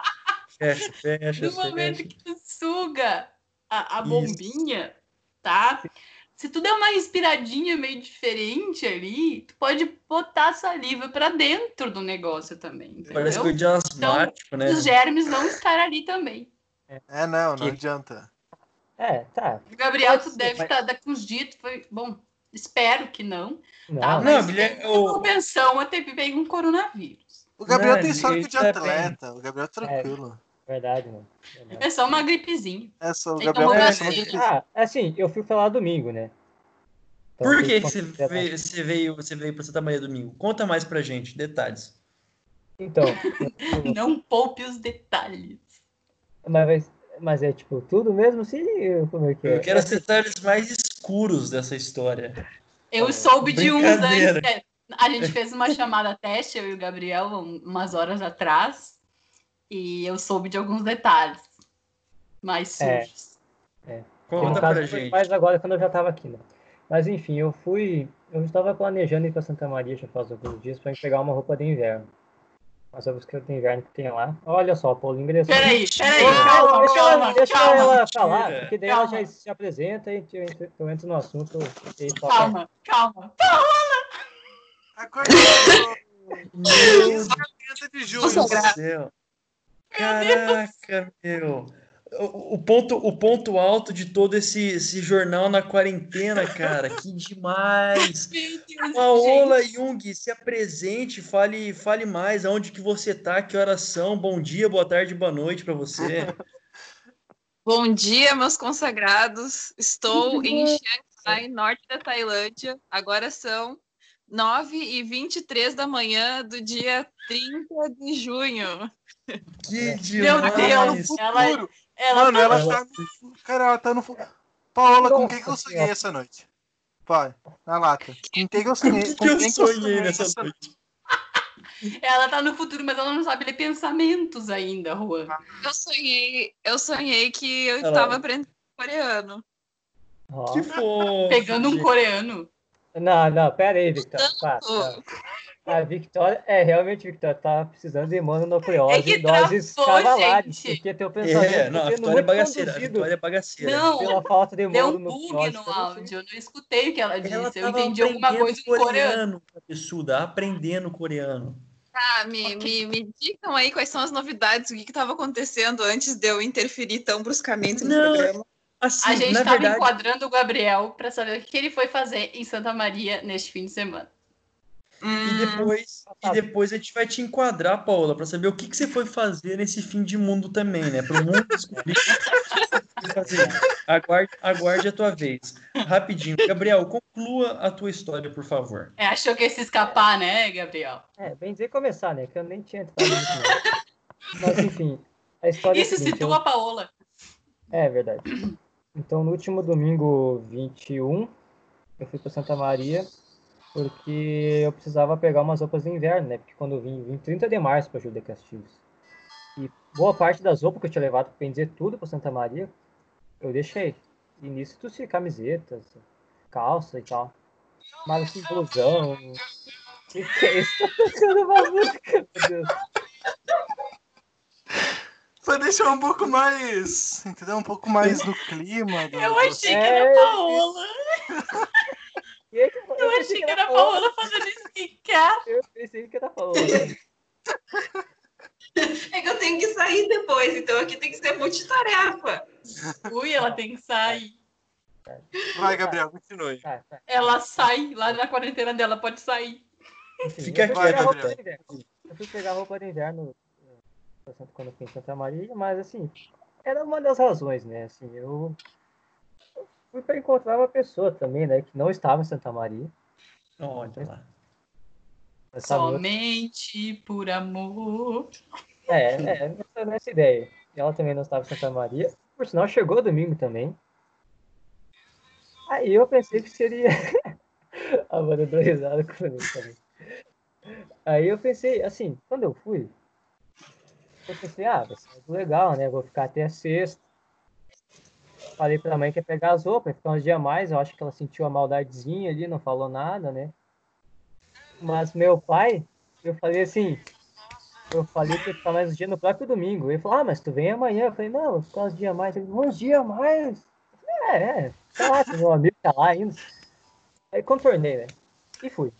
Fecha, fecha, No momento fecha. que tu suga a, a Isso. bombinha, tá? Se tu der uma respiradinha meio diferente ali, tu pode botar saliva pra dentro do negócio também, Parece entendeu? coisa de asmático, né? Os germes vão estar ali também. É, não, não Que- adianta. é, tá. Gabriel, Pode tu ser, deve mas- estar daqui uns dias, tu foi... Bom, espero que não, Não, tá? Não, Mas Guilherme, o- propensão a ter pego um coronavírus. O Gabriel Não, tem histórico ele de tá bem. atleta. O Gabriel é tranquilo. Verdade, mano. Verdade. É só uma gripezinha. É só o Ele Gabriel é só uma Ah, assim, eu fui falar domingo, né? Então, Por que, você veio, você veio, você veio pra Santa Maria domingo? Conta mais pra gente, detalhes. Então, Não poupe os detalhes. mas, mas é tipo tudo mesmo assim? Como é que é? Eu quero os detalhes mais escuros dessa história. Eu soube de uns antes. é, A gente fez uma chamada teste, eu e o Gabriel, um- umas horas atrás. E eu soube de alguns detalhes mais É. sujos. É. Conta no pra gente. mais agora quando eu já estava aqui, né? Mas enfim, eu fui. Eu estava planejando ir para Santa Maria já faz alguns dias para pegar uma roupa de inverno. As roupas que eu de inverno que tem lá. Olha só, Paulo ingressou. Peraí, peraí, Deixa, calma, deixa ela, calma, deixa calma. ela falar, Mentira. porque daí Calma. ela já se apresenta e eu entro, eu entro no assunto. E toca- Calma, calma. Acordou! Meu 30 de julho. Caraca, meu. O, o ponto, o ponto alto de todo esse, esse jornal na quarentena, cara. Que demais. Deus, Paola gente. Jung, se apresente, fale, fale mais, aonde que você tá, que horas são, bom dia, boa tarde, boa noite para você. Bom dia, meus consagrados. Estou em Chiang Mai, norte da Tailândia. Agora são 9 e 23 da manhã do dia 30 de junho. Que Meu demais. Deus, ela, ela Mano, tá ela tá no. Cara, ela tá no. Paola, com quem que eu sonhei essa noite? Pai, na lata. Com quem que eu sonhei? O Com que eu sonhei nessa noite? Ela tá no futuro, mas ela não sabe ler pensamentos ainda, Juan. Eu sonhei, eu sonhei que eu estava aprendendo coreano. Ó. Que fofo. Pegando um coreano. Não, não, pera aí. Pá, tá. A Victoria, é, realmente, Victoria, tá precisando de mononucleose É que e doses travou, cavalares, gente. porque teu pensamento É, não, a Vitória é bagaceira. A Vitória é bagaceira. Não, pela falta de deu um mononucleose. bug no áudio. Eu não escutei o que ela disse. Ela eu entendi alguma coisa em coreano. cabeçuda, aprendendo coreano. Tá, me, me, me digam aí quais são as novidades, o que estava acontecendo antes de eu interferir tão bruscamente no Não, programa. Assim, A gente estava verdade, enquadrando o Gabriel para saber o que ele foi fazer em Santa Maria neste fim de semana. E Hum, depois, e Tá. depois a gente vai te enquadrar, Paola, para saber o que, que você foi fazer nesse fim de mundo também, né? Para o mundo descobrir o que você foi fazer. Aguarde, aguarde a tua vez. Rapidinho. Gabriel, conclua a tua história, por favor. É, achou que ia se escapar, né, Gabriel? É, bem dizer começar, né? Que eu nem tinha entrado nisso, não. Mas enfim, a história Isso é seguinte, citou a Paola. eu- É verdade. Então, no último domingo 21, eu fui para Santa Maria porque eu precisava pegar umas roupas de inverno, né? Porque quando eu vim, vim 30 de março para Júlia Castilhos. E boa parte das roupas que eu tinha levado para benzer tudo para Santa Maria, eu deixei. E nisso trouxe camisetas, calça e tal. Mas assim, blusão. O que, que é isso? Tá tocando uma música, meu Deus. Pra deixar um pouco mais. Entendeu? Um pouco mais no clima. Do, Eu achei que era a Paola. Eu achei que era a Paola fazendo skincare. Eu pensei que era falando. É que eu tenho que sair depois, então aqui tem que ser multitarefa. Ui, ela tem que sair. Vai, Gabriel, continue. Tá, tá. Ela sai lá na quarentena dela, pode sair. Enfim, Fica aqui, roupa Gabriel. Eu fui pegar roupa de inverno quando eu fui em Santa Maria, mas assim, era uma das razões, né? Assim, eu eu fui para encontrar uma pessoa também, né? Que não estava em Santa Maria. Olha lá. Outra- Somente por amor. É, é, nessa, nessa ideia. Ela também não estava em Santa Maria. Por sinal, chegou domingo também. Aí eu pensei que seria. a deu risada comigo também. Aí eu pensei, assim, quando eu fui, eu pensei, ah, vai ser legal, né? Vou ficar até sexta. Falei pra mãe que ia pegar as roupas, ia ficar uns dias mais. Eu acho que ela sentiu a maldadezinha ali, não falou nada, né? Mas meu pai, eu falei assim, eu falei que ia ficar mais uns dias no próprio domingo. Ele falou, ah, mas tu vem amanhã. Eu falei, não, vou ficar uns dias mais. Ele falou, uns dias mais? É, é, sei lá, meu amigo tá lá ainda. Aí contornei, né? E fui.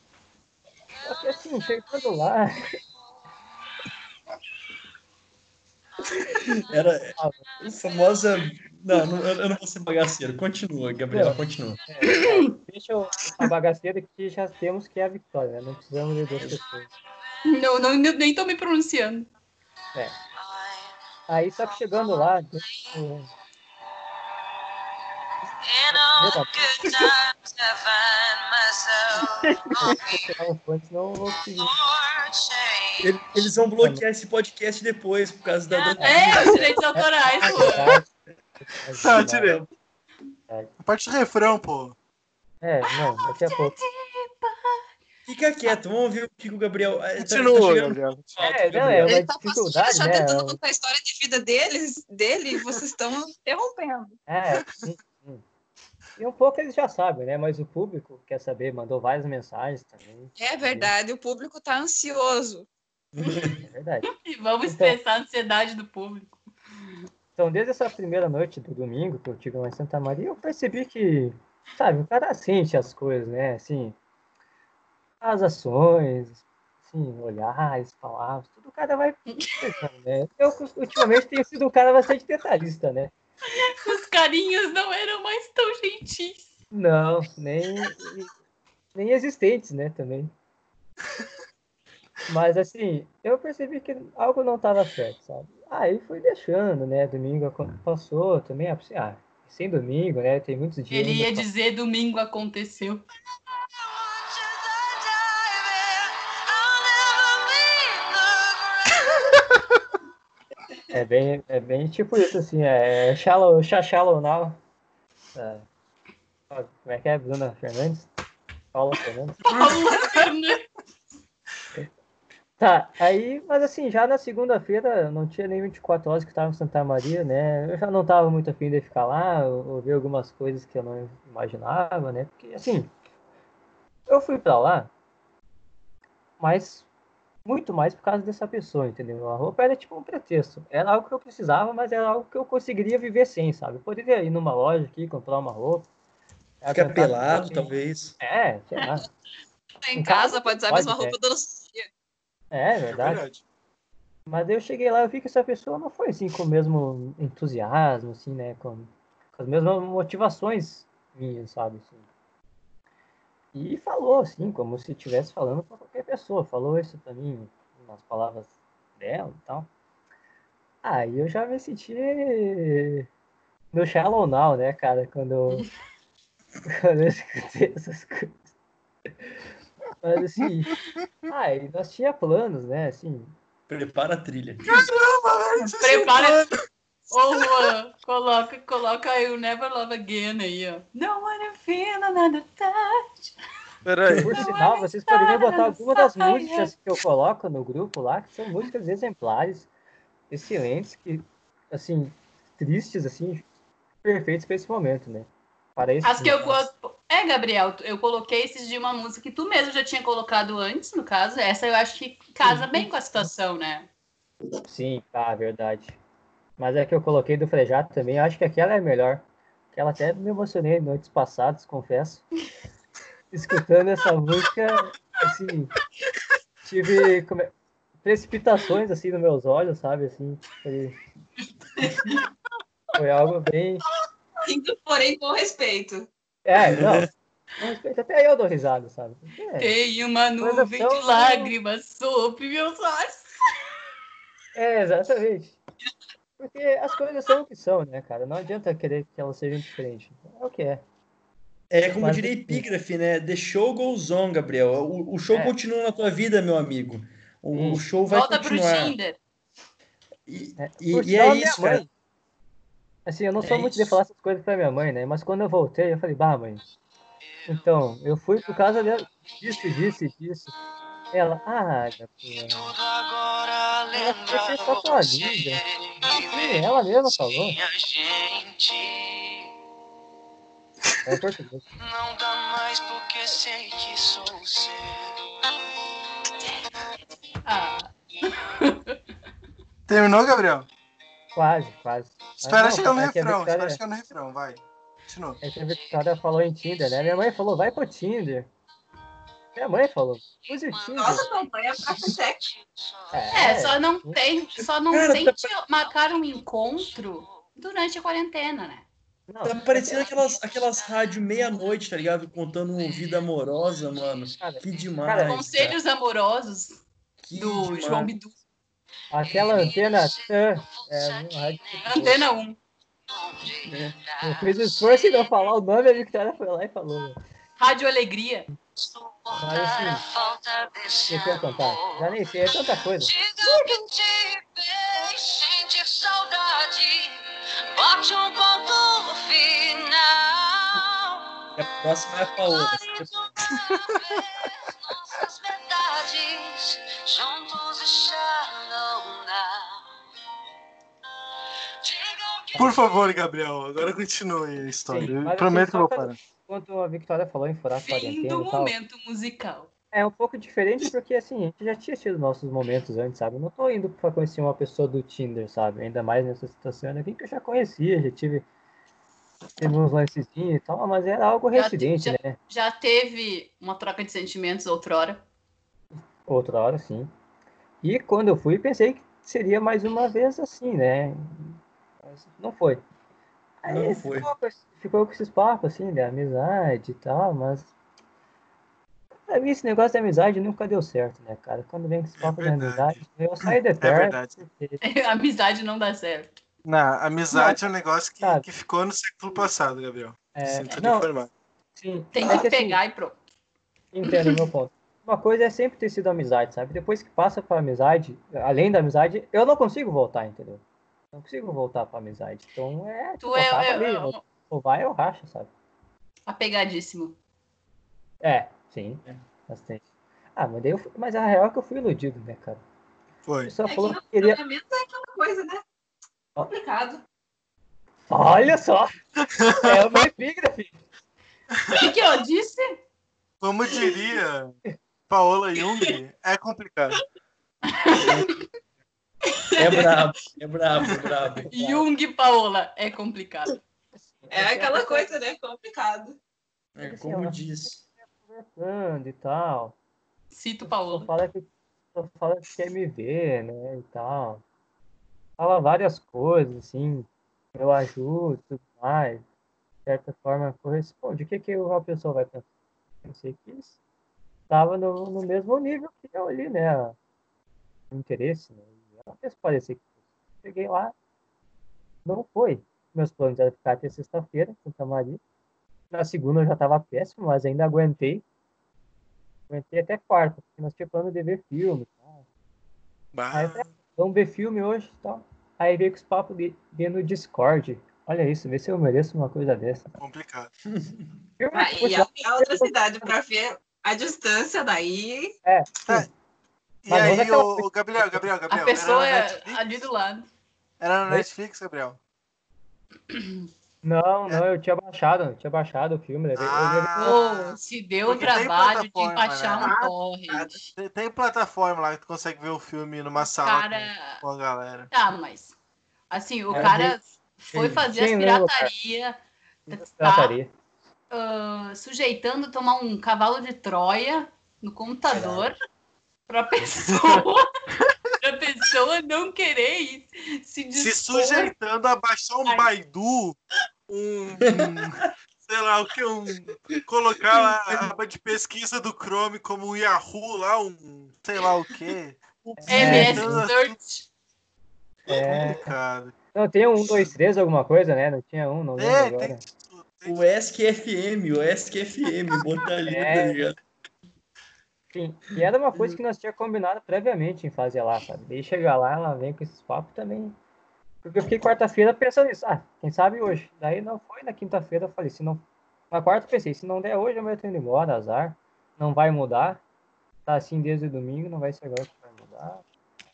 Só que assim, chegando lá, Era a famosa. Não, não, eu eu não vou ser bagaceiro. Continua, Gabriel, Não. continua. é, deixa eu, a bagaceira que já temos que é a vitória, né? Não precisamos de duas pessoas. Não, não, nem tô me pronunciando. Aí só que chegando lá, senão eu vou conseguir. Ele- Eles vão bloquear esse podcast depois, por causa da. da- É, os direitos autorais, pô. Tá, tirei. A parte do refrão, pô. É, não, daqui a pouco. Fica quieto, vamos ouvir o que o Gabriel. É, Continua, tá, tá Gabriel. É, não, é uma Ele tá dificuldade, passando, né? tentando contar a história de vida deles, dele, e vocês estão interrompendo. É. E um pouco eles já sabem, né? Mas o público quer saber, mandou várias mensagens também. É verdade, o público tá ansioso. É verdade. E vamos Então- expressar a ansiedade do público. Então, desde essa primeira noite do domingo que eu tive lá em Santa Maria, eu percebi que, sabe, o cara sente as coisas, né? Assim, as ações, assim, olhares, palavras, tudo o cara vai pensando, né? Eu, ultimamente, tenho sido um cara bastante detalhista, né? Os carinhos não eram mais tão gentis. Não, nem, nem existentes, né, também. Mas, assim, eu percebi que algo não estava certo, sabe? Aí fui deixando, né? Domingo acon- passou também, ah, pensei, ah, sem domingo, né? Tem muitos dias. Ele ia pra- dizer domingo aconteceu. É bem, é bem tipo isso, assim, é shallow, sha- shallow now. É. Como é que é, Bruna Fernandes? Paula Fernandes? Tá, aí, mas assim, já na segunda-feira, não tinha nem 24 horas que estava em Santa Maria, né? Eu já não estava muito afim de ficar lá, eu- ouvir algumas coisas que eu não imaginava, né? Porque, assim, eu fui pra lá, mas muito mais por causa dessa pessoa, entendeu? A roupa era tipo um pretexto. Era algo que eu precisava, mas era algo que eu conseguiria viver sem, sabe? Eu poderia ir numa loja aqui, comprar uma roupa. Ficar pelado, talvez. É, sei lá. Em Em casa, casa pode usar a mesma é. roupa do nosso dia. É, É verdade. verdade. Mas eu cheguei lá e vi que essa pessoa não foi assim com o mesmo entusiasmo, assim, né? Com, com as mesmas motivações minhas, sabe? Assim. E falou, assim, como se estivesse falando para qualquer pessoa. Falou isso pra mim, nas palavras dela e tal. Aí eu já me senti no shallow now, né, cara? Quando eu, quando eu escutei essas coisas. Mas assim, ai, nós tinha planos, né? Assim, Prepara a trilha. Prepara. Ô, Juan, coloca, coloca aí o Never Love Again aí, ó. Não wanna feel another touch. Peraí. Por sinal, vocês poderiam botar alguma das músicas que eu coloco no grupo lá, que são músicas exemplares, excelentes, que, assim, tristes, assim, perfeitos para esse momento, né? Para esse As que eu. momento. É, Gabriel, eu coloquei esses de uma música que tu mesmo já tinha colocado antes, no caso. Essa eu acho que casa bem com a situação, né? Sim, tá, verdade. Mas é que eu coloquei do Frejato também, acho que aquela é melhor. Aquela até me emocionei noites passadas, confesso. Escutando essa música, assim, tive é- precipitações assim nos meus olhos, sabe? Assim, foi, foi algo bem. Porém, com respeito. É, não. Até eu dou risada, sabe? É, Tem uma nuvem de lágrimas sobre meus olhos. é, exatamente. Porque as coisas são o que são, né, cara? Não adianta querer que elas sejam diferentes. É o que é. É como Mas, diria epígrafe, né? The show goes on, Gabriel. O, o show É. continua na tua vida, meu amigo. O, Hum. o show vai Volta pro continuar. Tinder. E, É, e- e é isso, cara. mãe- Assim, eu não sou É muito de isso. falar essas coisas pra minha mãe, né? Mas quando eu voltei, eu falei, bah, mãe. Então, eu fui por causa de- disso, disso disso. Ela, ah, Gabriel. Ela ser só tua amiga. Sim, ela mesma falou. É português. Não dá mais porque sei que sou seu. Ah, Terminou, Gabriel? Quase, quase. Espera não, chegar no é refrão. Victoria- Espera chegar no refrão, vai. Continua. É que a Victoria falou em Tinder, né? Minha mãe falou, vai pro Tinder. Minha mãe falou, use o Tinder. Nossa, mamãe é arquitecto. é, só não tem, só não Cara, tente marcar um encontro durante a quarentena, né? Não, Tá parecendo aquelas, aquelas rádios meia-noite, tá ligado? Contando vida amorosa, mano. Cara, Que demais. cara, cara. Conselhos amorosos Que do demais. João Bidu. Aquela antena. É, muito boa. Antena 1. Eu fiz o esforço em não falar o nome, a Victoria foi lá e falou. né? Rádio Alegria. Mas assim, deixa eu cantar. Já nem sei, é tanta coisa. Diga que te fez sentir saudade. Bote um ponto final. A próxima é a Paola. Mais uma vez, Por favor, Gabriel, agora continue a história. Sim, Eu mas prometo assim, que eu vou parar. Enquanto a Victoria falou em furar Fim quarentena do e tal, momento musical. é um pouco diferente porque, assim, a gente já tinha tido nossos momentos antes, sabe? Eu não tô indo pra conhecer uma pessoa do Tinder, sabe? Ainda mais nessa situação, alguém que eu já conhecia, já tive, tive uns lancezinhos e tal, mas era algo Já- residente, já- né? Já teve uma troca de sentimentos outrora. Outra hora, sim. E quando eu fui, pensei que seria mais uma vez assim, né? Mas não foi. Aí Não foi. Ficou, com esse- ficou com esses papos, assim, de amizade e tal, mas. Pra mim, esse negócio de amizade nunca deu certo, né, cara? Quando vem com esse papo de verdade. amizade, eu saio de É perto. verdade. porque- Amizade não dá certo. Não, amizade é um negócio que, Sabe? que ficou no século passado, Gabriel. É, Sinto não, informar. sim, Tem é que assim, pegar e pronto. Entendo o meu ponto. Uma coisa é sempre ter sido amizade, sabe? Depois que passa pra amizade, além da amizade, eu não consigo voltar, entendeu? Não consigo voltar pra amizade. Então é. Tu tipo, é, é- ali, é ou- ou vai ou racha, sabe? apegadíssimo. É, sim, É. bastante. Ah, mas daí eu fui- mas a real é que eu fui iludido, né, cara? Foi. pessoa É falou que que queria. relacionamento é aquela coisa, né? Complicado. Olha só! É uma epígrafe! O que, que eu disse? Como diria Paola Jung, é complicado. É brabo, é brabo, é brabo. Jung e Paola. É complicado. É aquela coisa, né? Complicado. É como diz. Conversando e tal. Cito Só Paola. fala que, só fala que quer me ver, né? E tal. Fala várias coisas, assim. Eu ajudo e tudo mais. De certa forma, corresponde. O que, que uma pessoa vai pensar? Pensei que estava no, no mesmo nível que eu ali, né? O interesse, né? E fez parecer que fosse. Cheguei lá, não foi. Meus planos eram ficar até sexta-feira, em Santa Maria. Na segunda eu já estava péssimo, mas ainda aguentei. Aguentei até quarta, porque nós tínhamos plano de ver filme. e tal. Aí falei, vamos ver filme hoje e tal. Aí veio com os papos de, de no Discord. Olha isso, vê se eu mereço uma coisa dessa. complicado. Filme, Aí por é sinal, a outra cidade pra ver a distância daí. é, E Mas vamos aí, aquela o, o Gabriel, Gabriel, Gabriel. A pessoa era é na Netflix? ali do lado. Era no Oi? Netflix, Gabriel. Não, não, eu tinha baixado, eu tinha baixado o filme. eu Ah, Pô, se deu o trabalho de plataforma, baixar né? um torrent. tem, tem plataforma lá que tu consegue ver o filme numa sala Cara, com, a galera. tá, mas assim, o É, cara foi Quem- fazer as quem lembra, pirataria, tá Trataria. ah, sujeitando tomar um cavalo de Troia no computador pra pessoa, pra pessoa não querer ir, se Se dispor. sujeitando a baixar um Ai. Baidu, um, sei lá o que, um. Colocar lá a aba de pesquisa do Chrome como um Yahoo lá, um sei lá o que. MS Sujeitando a- Search. É, Complicado. não, tem um, dois, três, alguma coisa, né? Não tinha um, não lembro É, agora. tem tem O ESC FM, o ESC FM, botar ali, É. tá ligado? Sim, e era uma coisa que nós tínhamos combinado previamente em fazer lá, sabe? Daí chegar lá, ela vem com esses papos também. Porque eu fiquei quarta-feira pensando nisso. Ah, quem sabe hoje. Daí não foi na quinta-feira, eu falei, se não. Na quarta eu pensei, se não der hoje, eu tô indo embora, azar. Não vai mudar. Tá assim desde o domingo, não vai ser agora que vai mudar.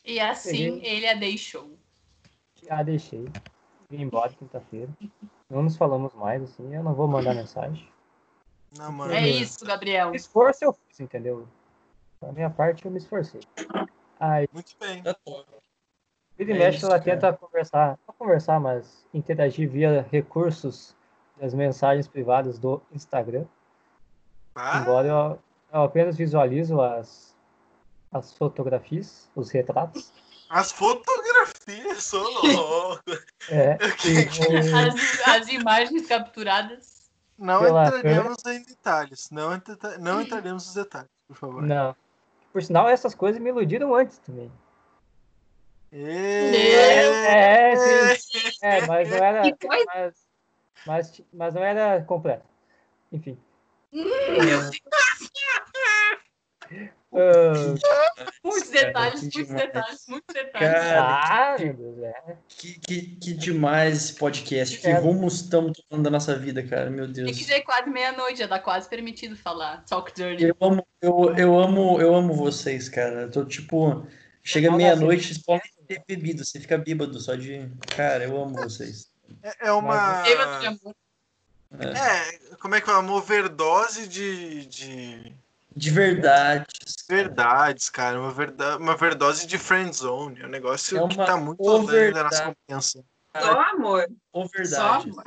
E assim ele a deixou. Ah, deixei. Vim embora quinta-feira. Não nos falamos mais, assim, eu não vou mandar mensagem. Não, mano. É isso, Gabriel. Esforço eu fiz, entendeu? Da minha parte eu me esforcei. Aí, Muito bem. Tá. Vira e É mexe, isso, ela cara. tenta conversar, não conversar, mas interagir via recursos das mensagens privadas do Instagram. Ah, Embora eu, eu apenas visualizo as, as fotografias, os retratos. as fotografias, sou louco. É, As, as imagens capturadas. Não entraremos em detalhes. Não, entra- não entraremos nos detalhes, por favor. não. Por sinal, essas coisas me iludiram antes também. É, É, sim. É, mas não era. Mas, mas, mas não era completo. Enfim. Ah, Muitos detalhes, que muitos demais. detalhes, muitos detalhes. Cara, meu Deus, é. que, que, que demais esse podcast. Que É. rumos estamos tomando da nossa vida, cara. Meu É Deus. que já é quase meia-noite, já dá quase permitido falar. Talk dirty. Eu amo, eu, eu amo, eu amo vocês, cara. Eu tô tipo. Chega Fala meia-noite, assim. vocês podem ter bebido, você fica bêbado só de. Cara, eu amo vocês. É, é uma. Amor. É, como é que é? Uma overdose de, de De verdades. verdades, cara. Uma, verda... uma overdose de friend zone. É um negócio É que tá muito além da nossa compreensão. Só amor. Ou Só verdade. amor.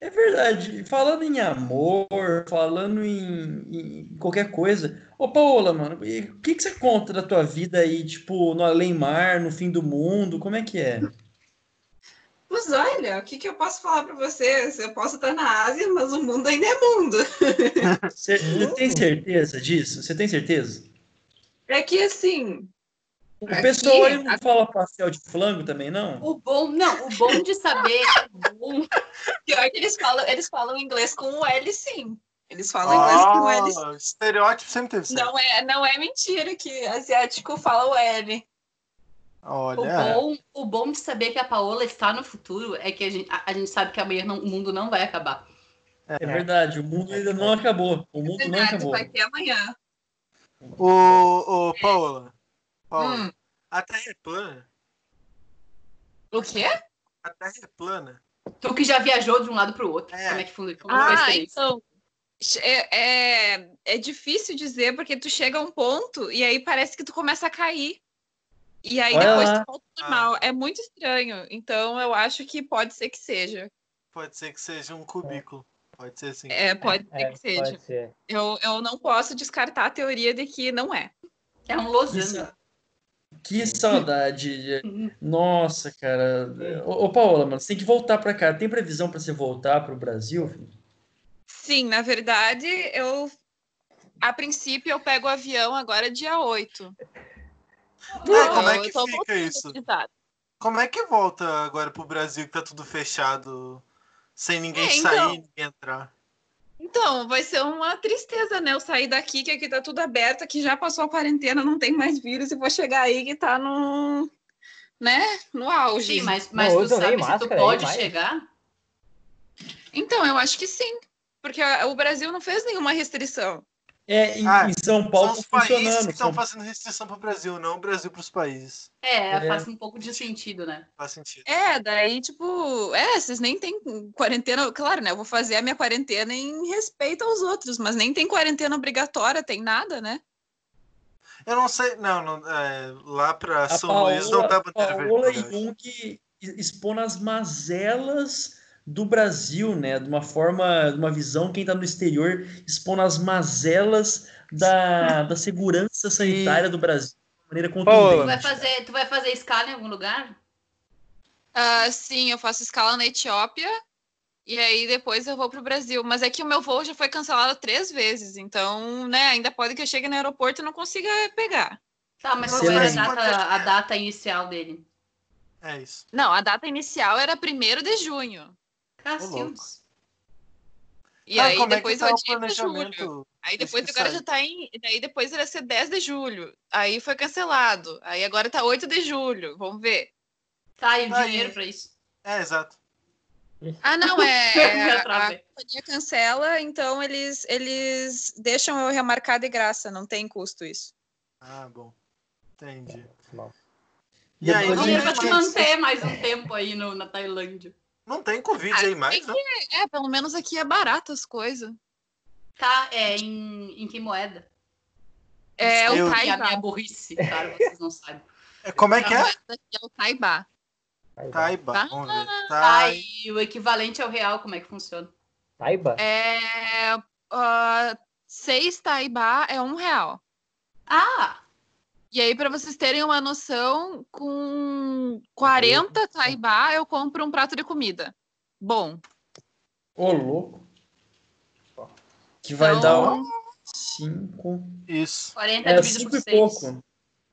É verdade. Falando em amor, falando em, em qualquer coisa. Ô, Paola, mano, e o que, que você conta da tua vida aí, tipo, no além-mar, no fim do mundo? Como é que é? Pois olha, o que, que eu posso falar para vocês? Eu posso estar na Ásia, mas o mundo ainda é mundo. Você, você tem certeza disso? Você tem certeza? É que assim, O Aqui, pessoal aí não a- fala pastel de flango também, não? O bom, não, o bom de saber, o bom, pior que eles falam, eles falam inglês com o L sim. Eles falam inglês com o L sim. Ah, estereótipo sempre teve certo. Não é, não é mentira que asiático fala o L. o Olha, bom, o bom de saber que a Paola está no futuro é que a gente, a, a gente sabe que amanhã não- o mundo não vai acabar. É verdade, o mundo ainda não acabou. O mundo não Verdade, acabou. vai ter amanhã. o, o Paola. Paola, Hum. a Terra é plana. O quê? A Terra é plana. Tu que já viajou de um lado para o outro, É. como é que foi, como Ah, experiência? então. É, é, é difícil dizer, porque tu chega a um ponto e aí parece que tu começa a cair. E aí Olha depois lá. volta normal. É muito estranho. Então eu acho que pode ser que seja. Pode ser que seja um cubículo. Pode ser assim. É, pode ser É, que seja. pode ser. Eu, eu não posso descartar a teoria de que não é. É um losango. sa- que saudade. Nossa, cara. Ô, ô, Paola, mano, você tem que voltar pra cá. Tem previsão pra você voltar pro Brasil? filho? Sim, na verdade, eu. A princípio, eu pego o avião agora dia 8. É, como é que fica isso? Como é que volta agora pro Brasil que tá tudo fechado? Sem ninguém É, então. sair, ninguém entrar. Então, vai ser uma tristeza, né? Eu sair daqui, que aqui tá tudo aberto, que já passou a quarentena, não tem mais vírus, e vou chegar aí que tá no. né? No auge. Sim, mas, mas Não tu sabe se tu máscara aí pode mais. chegar? Então, eu acho que sim. Porque o Brasil não fez nenhuma restrição. É, em, Ah, em São Paulo São os tá países funcionando. que estão São- fazendo restrição pro Brasil, não o Brasil pros países. É, É. faz um pouco de sentido, né? Faz sentido. É, daí, tipo, é, vocês nem têm quarentena. Claro, né? Eu vou fazer a minha quarentena em respeito aos outros, mas nem tem quarentena obrigatória, tem nada, né? Eu não sei, não, não é, lá pra A São Paola, Luís não dá bandeira verde. Paola e branca. Jung expondo as mazelas do Brasil, né? De uma forma, de uma visão, quem tá no exterior expondo as mazelas da, da segurança sanitária do Brasil de maneira Tu contundente. vai fazer, tu vai fazer escala em algum lugar? Ah, sim, eu faço escala na Etiópia e aí depois eu vou pro Brasil. Mas é que o meu voo já foi cancelado três vezes, então, né, ainda pode que eu chegue no aeroporto e não consiga pegar. Tá, mas qual Você era a data, a data inicial dele? É isso. Não, a data inicial era 1 de junho. Cacildes. E Ah, aí como depois é eu que tá julho. Aí depois agora sai. já tá em. Daí depois ia ser 10 de julho. Aí foi cancelado. Aí agora tá 8 de julho. Vamos ver. Tá, e o Aí. dinheiro pra isso? É, exato. Ah, não, é. Me a, a companhia cancela, então eles, eles deixam eu remarcar de graça, não tem custo isso. Ah, bom. Entendi. Bom. E aí, Depois não pra te manter mais um tempo aí no, na Tailândia. Não tem Covid Ah, aí mais, né? É, pelo menos aqui é barato as coisas. Tá, é em, em que moeda? É Eu- o E a Taibá. minha burrice, claro, vocês não sabem. É, Como é que A é? moeda aqui é o Taibá. Taiba. Taiba. Tá. Vamos ver. Tá, Tai... e o equivalente ao real, como é que funciona? Taiba? É. ah, seis Taibá é um real. Ah, E aí, para vocês terem uma noção, com 40 Taibá eu compro um prato de comida. Bom. Ô, louco. Que vai Então- dar um cinco. Isso. 40 É dividido cinco por e 6. pouco.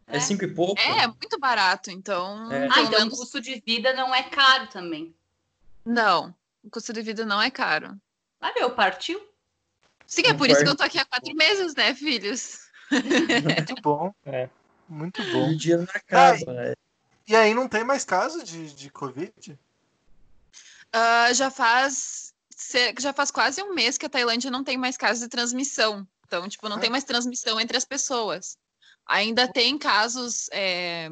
É cinco e pouco. É, muito barato, então. É. Ah, então o menos- custo de vida não é caro também. Não, o custo de vida não é caro. Ah, meu, partiu? Sim, é por isso que eu tô aqui há quatro meses, né, filhos? Muito bom. É. Muito E bom. o dinheiro não acaba. é. E aí não tem mais caso de, de Covid? Ah, já faz já faz quase um mês que a Tailândia não tem mais casos de transmissão. Então, tipo, não tem mais transmissão entre as pessoas. Ainda tem casos, é,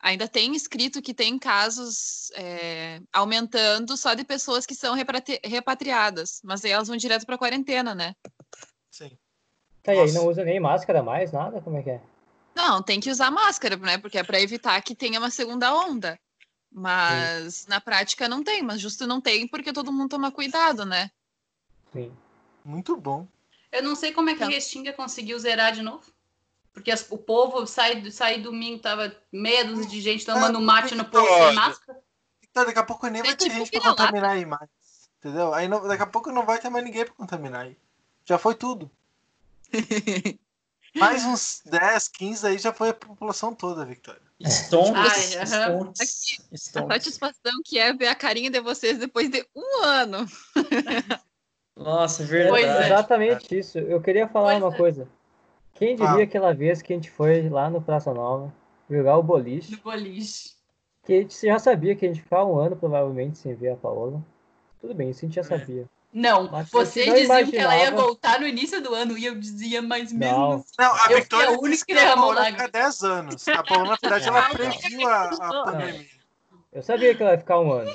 Ainda tem escrito que tem casos é, aumentando só de pessoas que são repatri repatriadas, mas aí elas vão direto para quarentena, né? Sim. Tá, e aí não usa nem máscara mais, nada? Como é que é? Não, tem que usar máscara, né? Porque é para evitar que tenha uma segunda onda. Mas na prática não tem, mas justo não tem porque todo mundo toma cuidado, né? Sim. Muito bom. Eu não sei como é que Então. Restinga conseguiu zerar de novo. Porque as- o povo sai, sai domingo, tava meia dúzia de gente tomando Ah, mate no povo sem máscara. Então, daqui a pouco nem É vai ter tipo gente pra contaminar aí mais. Entendeu? Aí não- daqui a pouco não vai ter mais ninguém pra contaminar aí. Já foi tudo. Mais uns 10, 15 aí já foi a população toda, Victoria. Stonks. Stonks, A satisfação que é ver a carinha de vocês depois de um ano. Nossa, é verdade. é. Exatamente isso. Eu queria falar Pois uma é. coisa. Quem diria Fala. aquela vez que a gente foi lá no Praça Nova jogar o boliche, No boliche. que a gente já sabia que a gente ficava um ano provavelmente sem ver a Paola. Tudo bem, isso a gente já É. sabia. Não, Mas vocês eu não diziam que ela ia voltar no início do ano e eu dizia mais Não. menos. Não, a Eu Victoria fui a única que derramou lágrimas. ficar 10 anos. A Paola, na verdade, ela previu a, a pandemia. Eu sabia que ela ia ficar um ano.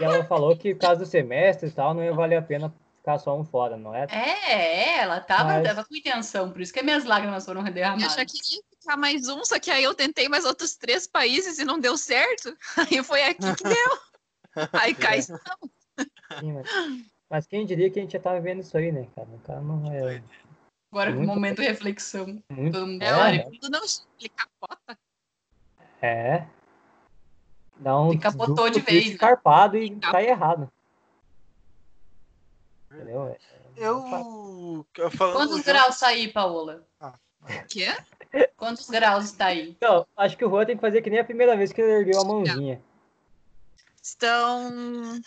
E ela falou que por causa do semestre e tal, não ia valer a pena ficar só um fora, não é? É, é, ela tava, Mas- tava com intenção, por isso que minhas lágrimas foram Eu derramadas. já queria ficar mais um, só que aí eu tentei mais outros três países e não deu certo. Aí foi aqui que deu. Aí cai. Sim, mas, mas quem diria que a gente já tava vendo isso aí, né, cara? O cara não é Agora, Muito momento de reflexão. muito. Todo mundo É, É, né? não ele capota. É. Dá um E capotou de vez, né? escarpado e Capotou. tá errado. Entendeu? É- Eu. eu falando Quantos graus tá aí, Paola? Quê? Quantos graus está aí? Então, acho que o Juan tem que fazer que nem a primeira vez que ele ergueu a mãozinha. Estão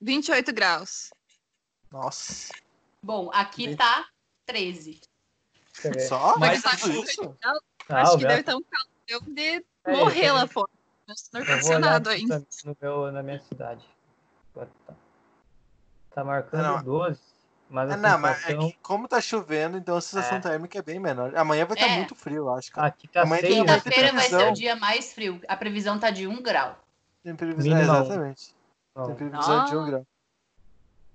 28 graus. Nossa. Bom, aqui tá 13. Deixa eu ver. Só? Mas tá isso? Ah, Acho que deve estar um calor de É, morrer eu lá fora. Ar-condicionado aqui ainda. no meu, na minha cidade. Agora Tá, tá marcando Não. 12. Mas Ah, não, mas é sensação que como tá chovendo, então a sensação É. térmica é bem menor. Amanhã vai estar É. muito frio, eu acho. Cara. aqui tá Amanhã 6. tem muita Quinta-feira vai ser o dia mais frio. A previsão tá de 1 grau. Tem previsão, é, exatamente. Não, Tem previsão de um grau.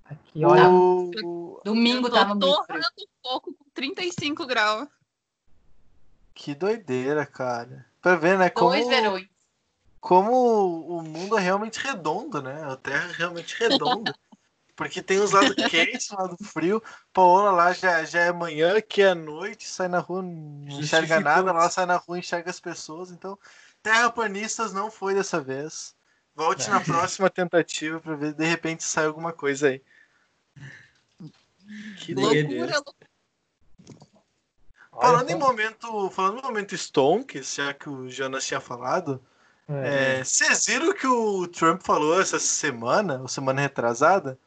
Aqui, olha, O... Domingo Eu tava frio. torrando pouco com 35 graus. Que doideira, cara. Pra ver, né? Como, Dois verões. como o mundo é realmente redondo, né? A Terra é realmente redonda. Porque tem os lados quentes, o lado frio. Paola lá já, já é manhã, aqui é noite, sai na rua, não enxerga nada, lá sai na rua, enxerga as pessoas. Então, terraplanistas não foi dessa vez. Volte na próxima tentativa pra ver, de repente sai alguma coisa aí. Que. Loucura, Falando em momento, falando em momento Stonks, já que o Jonas tinha falado, É, é, vocês viram que o Trump falou essa semana, ou semana retrasada?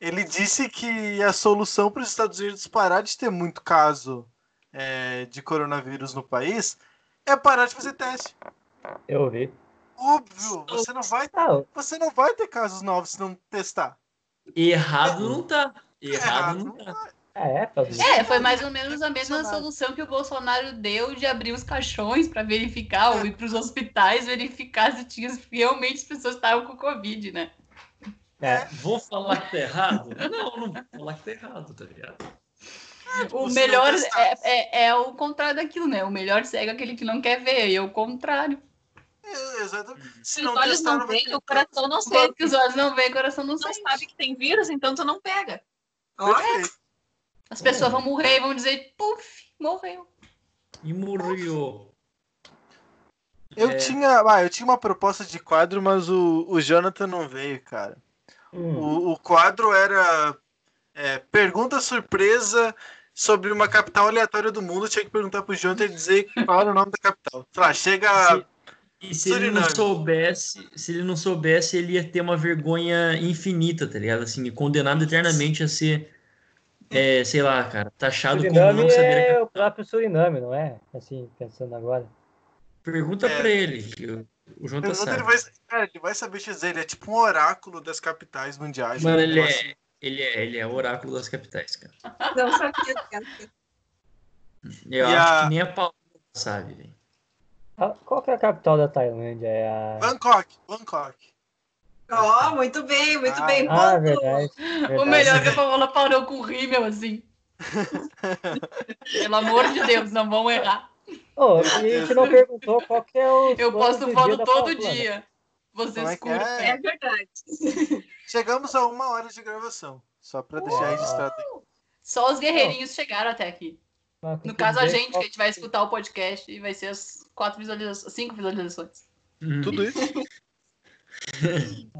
Ele disse que a solução para os Estados Unidos parar de ter muito caso é, de coronavírus no país é parar de fazer teste. eu vi. Óbvio, você não vai, você não vai ter casos novos se não testar. Errado não tá. Errado não não tá. é, faz É, foi mais ou menos a mesma solução que o Bolsonaro deu de abrir os caixões para verificar ou ir para os hospitais verificar se tinha realmente as pessoas estavam com Covid, né? é. Vou falar que tá errado? Não, não vou falar que tá errado, tá ligado? O Se melhor é, é, é o contrário daquilo, né? O melhor cega aquele que não quer ver, e é o contrário. É, exatamente. Se Os olhos não veem, o coração não sente. que os olhos não veem, o coração não sabe que tem vírus, então tu não pega. Perfeito. As pessoas vão morrer e vão dizer, puf, morreu. E morreu. Eu É. tinha, ah, eu tinha uma proposta de quadro, mas o, o Jonathan não veio, cara. Hum, O, o quadro era é, pergunta surpresa sobre uma capital aleatória do mundo. Tinha que perguntar pro Jonathan e dizer qual era o nome da capital. Sei lá, chega. E se ele não Suriname. soubesse, se ele não soubesse, ele ia ter uma vergonha infinita, tá ligado? Assim, condenado eternamente a ser, é, sei lá, cara, taxado como Suriname não saber é o próprio Suriname, não é? Assim, pensando agora. Pergunta É. pra ele, que o, o João tá ele, sabe. vai, cara, ele vai saber dizer. Ele é tipo um oráculo das capitais mundiais. Mano, ele negócio- é, ele é, ele é o oráculo das capitais, cara. Não sabia. Eu E acho a- que nem a Paula sabe, velho. Qual que é a capital da Tailândia? É a... Bangkok, Bangkok. Ó, oh, muito bem, muito Ah, bem. Ah, ponto. verdade. O verdade. melhor é que a Paola parou com o rímel, assim. Pelo amor de Deus, não vão errar. Ô, e a gente não perguntou qual que é o. Eu posto do foto todo Paola. dia. Vocês é curtem. É verdade. Chegamos a uma hora de gravação. Só pra deixar registrado. Só os guerreirinhos chegaram até aqui. No caso, a gente, que a gente vai escutar o podcast e vai ser as quatro visualizações, cinco visualizações. Uhum. Tudo isso.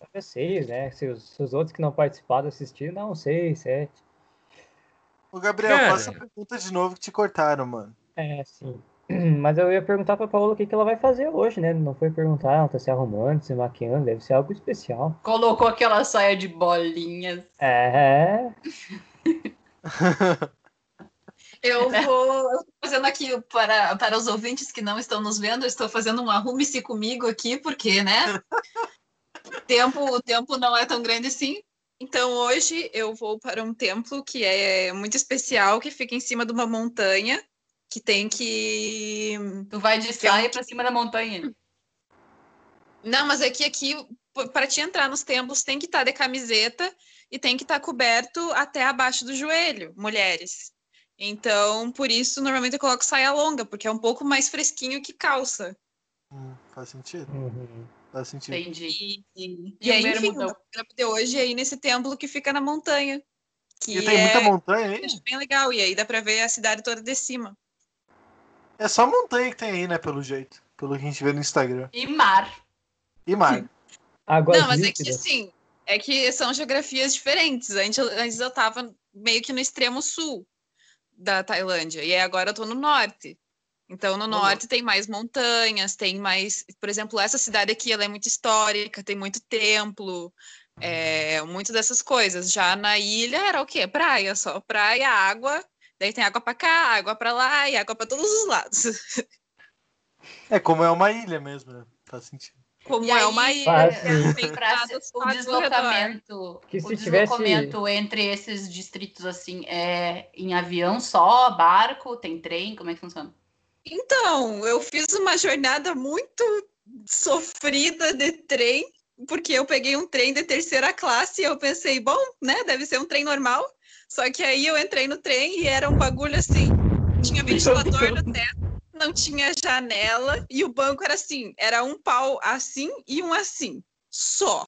Talvez seis, né? Se os, se os outros que não participaram assistiram, uns seis, sete. Ô, Gabriel, Cara. faça a pergunta de novo que te cortaram, mano. É, sim. Mas eu ia perguntar pra Paola o que, que ela vai fazer hoje, né? Não foi perguntar, ela tá se arrumando, se maquiando, deve ser algo especial. Colocou aquela saia de bolinhas. É, Eu vou eu tô fazendo aqui para, para os ouvintes que não estão nos vendo, estou fazendo um arrume-se comigo aqui, porque, né? O tempo, o tempo não é tão grande assim. Então, hoje eu vou para um templo que é muito especial, que fica em cima de uma montanha, que tem que. Tu vai de saia pra cima da montanha. Não, mas é que aqui, para te entrar nos templos, tem que estar de camiseta e tem que estar coberto até abaixo do joelho, mulheres. Então, por isso, normalmente eu coloco saia longa, porque é um pouco mais fresquinho que calça. Hum, faz sentido? uhum. Faz sentido. Entendi. E, e, E aí, enfim, o de hoje é aí nesse templo que fica na montanha. Que E tem é muita montanha aí? acho bem legal. E aí dá pra ver a cidade toda de cima. É só montanha que tem aí, né? Pelo jeito. Pelo que a gente vê no Instagram. E mar. E mar. Águas Não, mas é que assim, é que são geografias diferentes. Antes, antes eu tava meio que no extremo sul da Tailândia, e agora eu tô no norte. Então, no norte tem mais montanhas, tem mais. Por exemplo, essa cidade aqui ela é muito histórica, tem muito templo, é, muito dessas coisas. Já na ilha era o quê? Praia, só praia, água. Daí tem água pra cá, água pra lá e água pra todos os lados. É como é uma ilha mesmo, né? Faz sentido. Como E é aí, uma ilha. Faz tem Pra prados se- o deslocamento, Que o se tivesse- deslocamento entre esses distritos assim é em avião só, barco, tem trem, como é que funciona? Então, eu fiz uma jornada muito sofrida de trem, porque eu peguei um trem de terceira classe e eu pensei, bom, né, deve ser um trem normal. Só que aí eu entrei no trem e era um bagulho assim, tinha ventilador no teto, não tinha janela e o banco era assim, era um pau assim e um assim, só.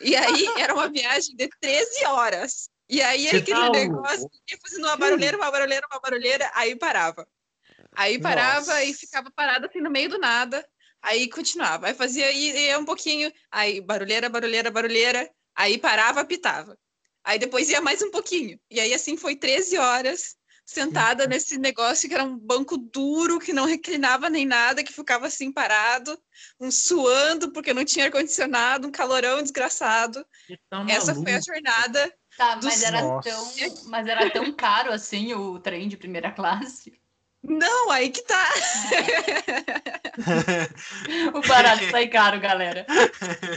E aí era uma viagem de 13 horas. E aí Você aquele tá negócio ia fazendo uma barulheira, uma barulheira, uma barulheira, aí parava. Aí parava Nossa. e ficava parado assim no meio do nada. Aí continuava. Aí fazia ia, um pouquinho. Aí barulheira, barulheira, barulheira. Aí parava, pitava. Aí depois ia mais um pouquinho. E aí assim foi 13 horas sentada nesse negócio que era um banco duro, que não reclinava nem nada, que ficava assim parado, um suando porque não tinha ar-condicionado, um calorão desgraçado. Tá Essa foi a jornada. Tá, Dos- mas era Nossa. tão, mas era tão caro assim o trem de primeira classe. Não, aí que tá. O barato sai caro, galera.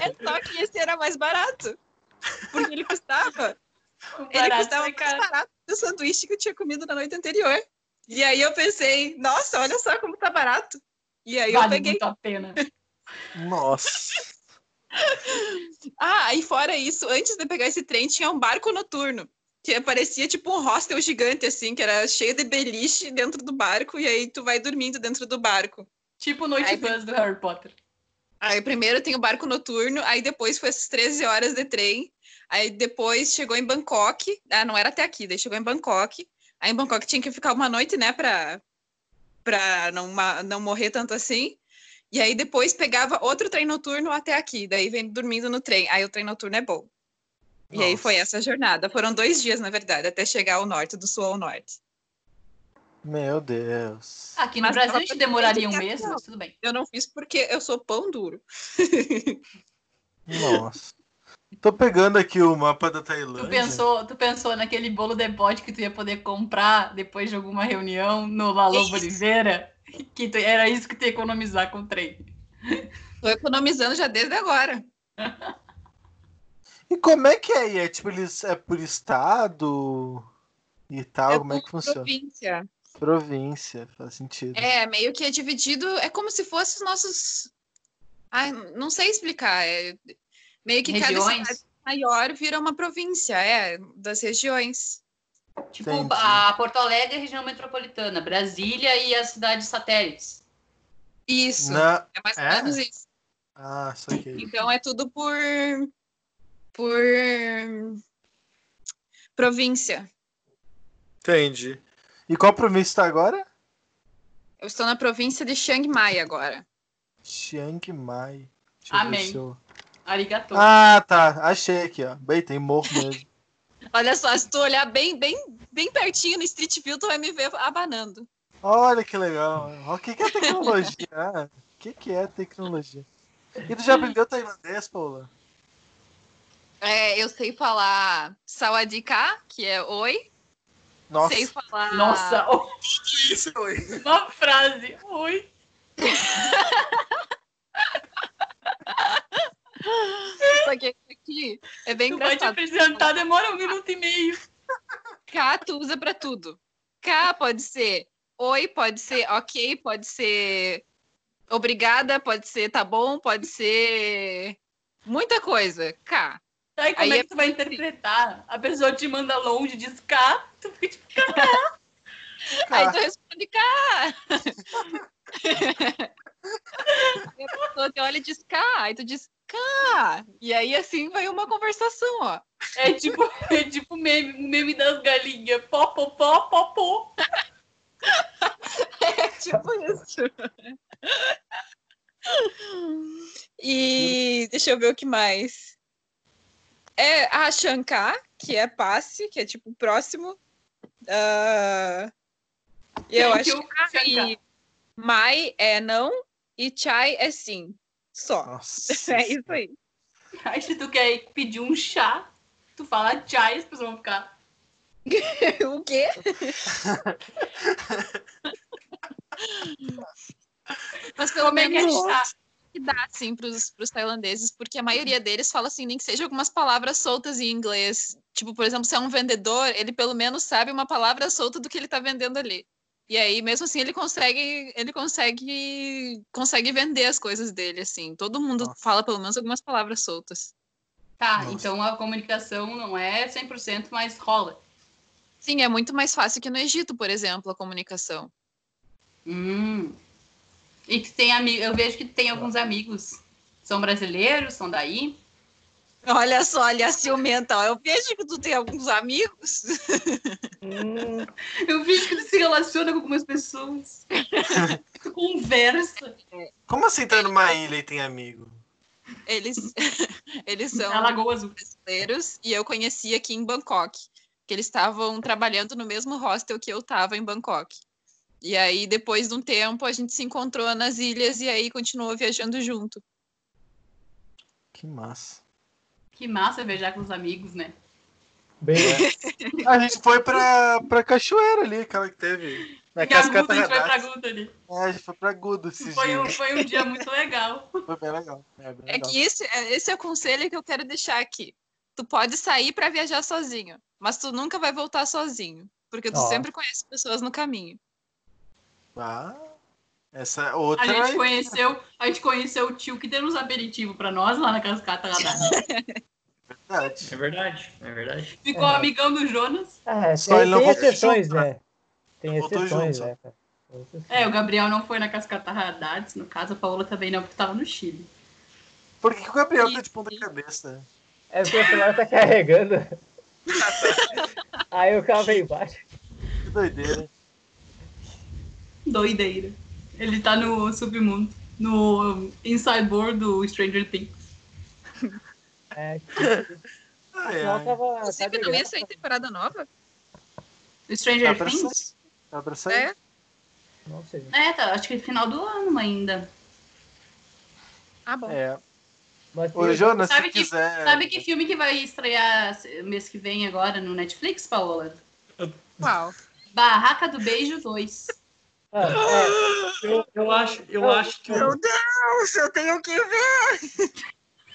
É só que esse era mais barato. Porque ele custava O Ele barato custava mais caro. barato do sanduíche que eu tinha comido na noite anterior. E aí eu pensei, nossa, olha só como tá barato. E aí eu Vale peguei. muito a pena. Nossa. Ah, e fora isso, antes de pegar esse trem, tinha um barco noturno. Que parecia tipo um hostel gigante, assim, que era cheio de beliche dentro do barco, e aí tu vai dormindo dentro do barco. Tipo Noite Ai, Bus do Harry Potter. Aí primeiro tem o barco noturno, aí depois foi essas 13 horas de trem. Aí depois chegou em Bangkok. Ah, não era até aqui, daí chegou em Bangkok. Aí em Bangkok tinha que ficar uma noite, né, pra, pra não, não morrer tanto assim. E aí depois pegava outro trem noturno até aqui, daí vem dormindo no trem. Aí o trem noturno é bom. E aí Nossa. foi essa jornada. Foram dois dias, na verdade, até chegar ao norte, do sul ao norte. Meu Deus. Aqui no Mas Brasil a gente demoraria um mês, mas tudo bem. Eu não fiz porque eu sou pão duro. Nossa. Tô pegando aqui o mapa da Tailândia. Tu pensou, tu pensou naquele bolo de pote que tu ia poder comprar depois de alguma reunião no Lalô Isso. Oliveira? Que tu- era isso que tu ia economizar com o trem. Tô economizando já desde agora. E como é que é? aí? É tipo, eles é por estado e tal? É como é que por funciona? província. Província, faz sentido. É, meio que é dividido, é como se fosse os nossos. Ai, não sei explicar. É meio que cada Regiões. cidade maior vira uma província, é, das regiões. Tipo, Entendi. a Porto Alegre, região metropolitana, Brasília e as cidades satélites. Isso, Na... é mais ou é? menos isso. Ah, saquei. Então é tudo por. por. província. Entendi. E qual província tá agora? Eu estou na província de Chiang Mai agora. Chiang Mai. Deixa eu ver Amém. se eu- Arigato. Ah, tá. Achei aqui, ó. Bem, tem morro mesmo. Olha só, se tu olhar bem, bem, bem pertinho no Street View, tu vai me ver abanando. Olha que legal. O que, que é tecnologia? Ah, O que, que é tecnologia? E tu já aprendeu tailandês, Paula? É, eu sei falar sawadika, que é oi. Nossa. Sei falar. Nossa, isso, oi. uma frase. Oi. Só que aqui é bem Tu vai te engraçado. apresentar, demora um minuto e meio. K tu usa pra tudo. K pode ser oi, pode ser ok, pode ser obrigada, pode ser tá bom, pode ser muita coisa. K. Aí como Aí é é que tu vai interpretar? A pessoa te manda longe, diz cá, tu fica tipo, Aí tu responde K. e a pessoa te olha e diz K, aí tu diz K. E aí assim vai uma conversação, ó. é tipo, é tipo meme, o meme das galinhas. Pó, pó, pó, pó, pó. É tipo isso. E deixa eu ver o que mais. É a Shankar, que é passe, que é tipo próximo. Ah, e eu Thank acho you, que Mai é não e Chai é sim. Só. Nossa. É isso aí. Aí se tu quer pedir um chá, tu fala chai, as pessoas vão ficar. o quê? Mas pelo é que é menos chá? que dá, assim, pros, pros tailandeses, porque a maioria deles fala, assim, nem que seja algumas palavras soltas em inglês. Tipo, por exemplo, se é um vendedor, ele pelo menos sabe uma palavra solta do que ele tá vendendo ali. E aí, mesmo assim, ele consegue, ele consegue, consegue vender as coisas dele, assim. Todo mundo Nossa. fala pelo menos algumas palavras soltas. Tá, Nossa. então a comunicação não é 100%, mas rola. Sim, é muito mais fácil que no Egito, por exemplo, a comunicação. Hum. E que tem amigos, eu vejo que tem alguns amigos. São brasileiros, são daí. Olha só, olha a ciumenta. Eu vejo que tu tem alguns amigos. Hum, Eu vejo que ele se relaciona com algumas pessoas. Tu Conversa. Como assim tá numa ilha e tem amigo? Eles, eles são brasileiros e eu conheci aqui em Bangkok, que eles estavam trabalhando no mesmo hostel que eu estava em Bangkok. E aí, depois de um tempo, a gente se encontrou nas ilhas e aí continuou viajando junto. Que massa. Que massa viajar com os amigos, né? bem, A gente foi pra, pra cachoeira ali, aquela que teve. Na Porque a Guta, Cascata a gente foi pra. Guta ali. É, a gente foi pra Gudo esses Foi um, dias. foi um dia muito legal. Foi bem legal. É, bem É legal. que esse, é- esse é o conselho que eu quero deixar aqui. Tu pode sair para viajar sozinho, mas tu nunca vai voltar sozinho, porque tu Ó. sempre conhece pessoas no caminho. Ah, essa A outra. gente aí. conheceu, a gente conheceu o tio que deu uns aperitivos pra nós lá na Cascata Radar. Verdade. É verdade, é verdade. Ficou É. amigão do Jonas. é, Só tem, ele não tem voltou exceções, junto, né? Tem Voltou exceções, junto. né? Tem. É, o Gabriel não foi na Cascata Radar, no caso, a Paola também não, porque tava no Chile. Por que, que o Gabriel tá de ponta cabeça? É porque o celular tá carregando. Aí o carro veio embaixo. Que doideira. Doideira. Ele tá no submundo, no Inside Board do Stranger Things. É, Ai, ela ai. tava. tá Inclusive, de não ia sair temporada nova? Do Stranger pra Things? sair? Dá pra sair? É? Não sei. É, tá, acho que é final do ano ainda. Ah, bom. É. Mas Ô, Jonas, Sabe se que- quiser. Sabe que filme que vai estrear mês que vem agora no Netflix, Paola? Qual? Barraca do Beijo 2. Ah, é, Eu, eu acho, eu Não, acho que o, Deus, eu tenho que ver!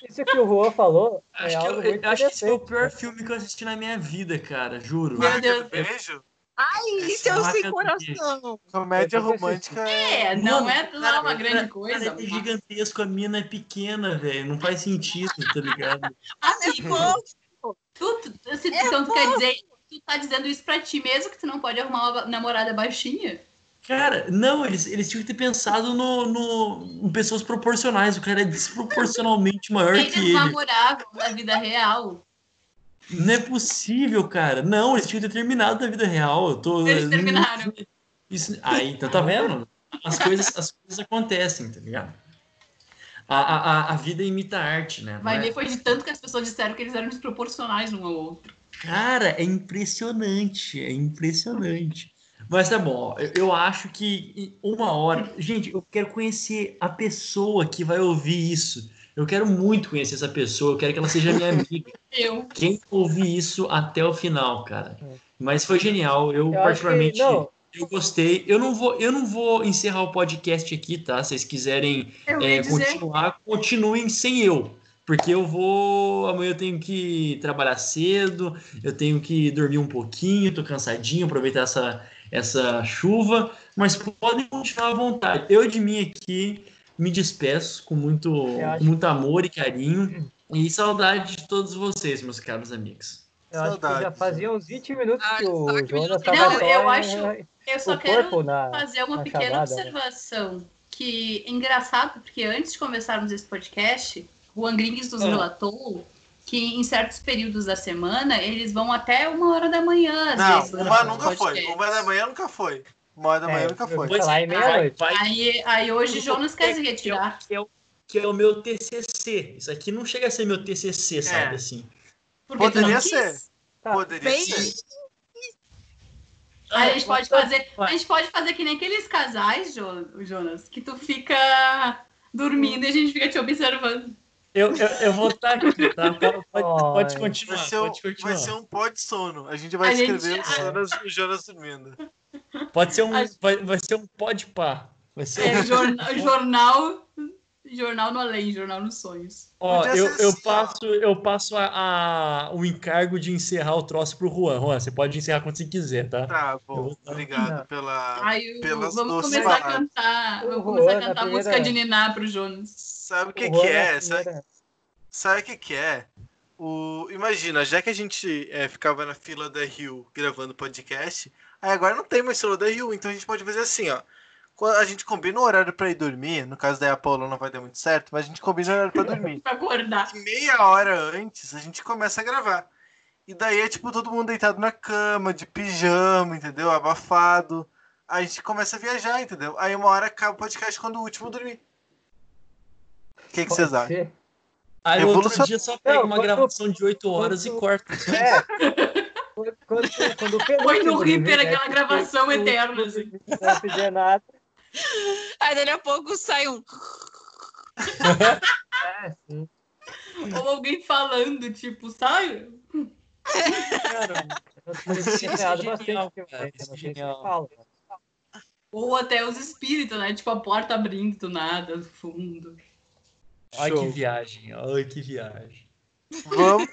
isso que o Juan falou é acho que, algo eu, muito eu acho que esse foi o interessante. pior filme que eu assisti na minha vida, cara, juro. Meu Deus. do Beijo? Ai, isso é o sem coração. Comédia tô romântica É, não Mano, é, não é uma grande coisa. Cara, é gigantesco, a mina é pequena, velho. Não faz sentido, tá ligado? Amigo, fofo. tu, tu, se, É então tu quer dizer, tu tá dizendo isso pra ti mesmo, que tu não pode arrumar uma namorada baixinha? Cara, não, eles, eles tinham que ter pensado no, no, em pessoas proporcionais. O cara é desproporcionalmente maior que ele. namoravam na vida real. Não é possível, cara. Não, eles tinham que ter terminado na vida real. Eu tô, Eles terminaram. Isso, aí, então tá vendo? As coisas, as coisas acontecem, tá ligado? A, a, a- vida imita a arte, né? Vai ver, foi de tanto que as pessoas disseram que eles eram desproporcionais um ao outro. Cara, é impressionante, é impressionante. Mas tá bom, eu, acho que uma hora. Gente, eu quero conhecer a pessoa que vai ouvir isso. Eu quero muito conhecer essa pessoa, eu quero que ela seja minha amiga. Eu. Quem ouvir isso até o final, cara. Mas foi genial, eu, Eu particularmente eu gostei. Eu não vou, eu não vou encerrar o podcast aqui, tá? Se vocês quiserem é, continuar, continuem sem eu. Porque eu vou. Amanhã eu tenho que trabalhar cedo, eu tenho que dormir um pouquinho, tô cansadinho, aproveitar essa, essa chuva, mas podem continuar à vontade. Eu de mim aqui me despeço com muito, com muito amor e carinho e saudade de todos vocês, meus caros amigos. eu acho que já Saudades. fazia uns 20 minutos Ah, que o sabe que Jonas não, estava eu só acho- Eu só o quero na. fazer uma na pequena chamada, né? observação. Que é engraçado, porque antes de começarmos esse podcast, o Angringues nos Ah. relatou que em certos períodos da semana eles vão até uma hora da manhã. Às Não, vezes, uma nunca foi. Uma da manhã nunca foi. Uma hora da manhã É, nunca foi. vou falar em meia-noite. vai, Aí, aí hoje Jonas quer se retirar. que é, o, que é o meu TCC. Isso aqui não chega a ser meu TCC, sabe É. assim. Porque Poderia ser. Tá. Poderia Bem- ser. Aí a gente pode Vai. fazer. A gente pode fazer que nem aqueles casais, Jo- Jonas, que tu fica dormindo e a gente fica te observando. Eu, eu, eu vou estar aqui, tá? Pode, pode Ai. continuar, Vai ser, um, pode continuar. vai ser um pó de sono. A gente vai A gente- escrever o, Jonas, o Jonas dormindo. Pode ser um, A- vai, vai ser um pode pá. Vai ser É, jornal, jornal, jornal no além, jornal nos sonhos. Ó, eu, eu assim, ó. passo, eu passo a, a- o encargo de encerrar o troço pro Juan. Juan, você pode encerrar quando você quiser, tá? Tá Eu bom. vou- Obrigado Não. pela. Aí o- pelas vamos começar a cantar. Vamos começar a cantar a primeira- música de Niná pro Jonas. Sabe o que, que é? na Sabe, sabe o que, que é? O, imagina, já que a gente é, ficava na fila da Rio gravando podcast, aí agora não tem mais fila da Rio, então a gente pode fazer assim, ó. A gente combina o horário pra ir dormir, no caso da Apollo não vai dar muito certo, mas a gente combina o horário pra dormir. Pra acordar. E meia hora antes a gente começa a gravar. E daí é tipo todo mundo deitado na cama, de pijama, entendeu? Abafado. Aí a gente começa a viajar, entendeu? Aí uma hora acaba o podcast quando o último dormir. O que, vocês acham? Aí outro dia só pega Não, uma quando- gravação de 8 horas e quando- corta. É. Quando, quando, quando Põe no Reaper dormir, né, aquela gravação eterna, assim. Não pedir nada. Aí daqui a pouco sai um. É, sim. Ou alguém falando, tipo, sai. Cara, Isso é genial, cara, isso é genial. Ou até os espíritos, né? Tipo, a porta abrindo do nada, do fundo. Ai, que viagem. Ai, que viagem. Vamos.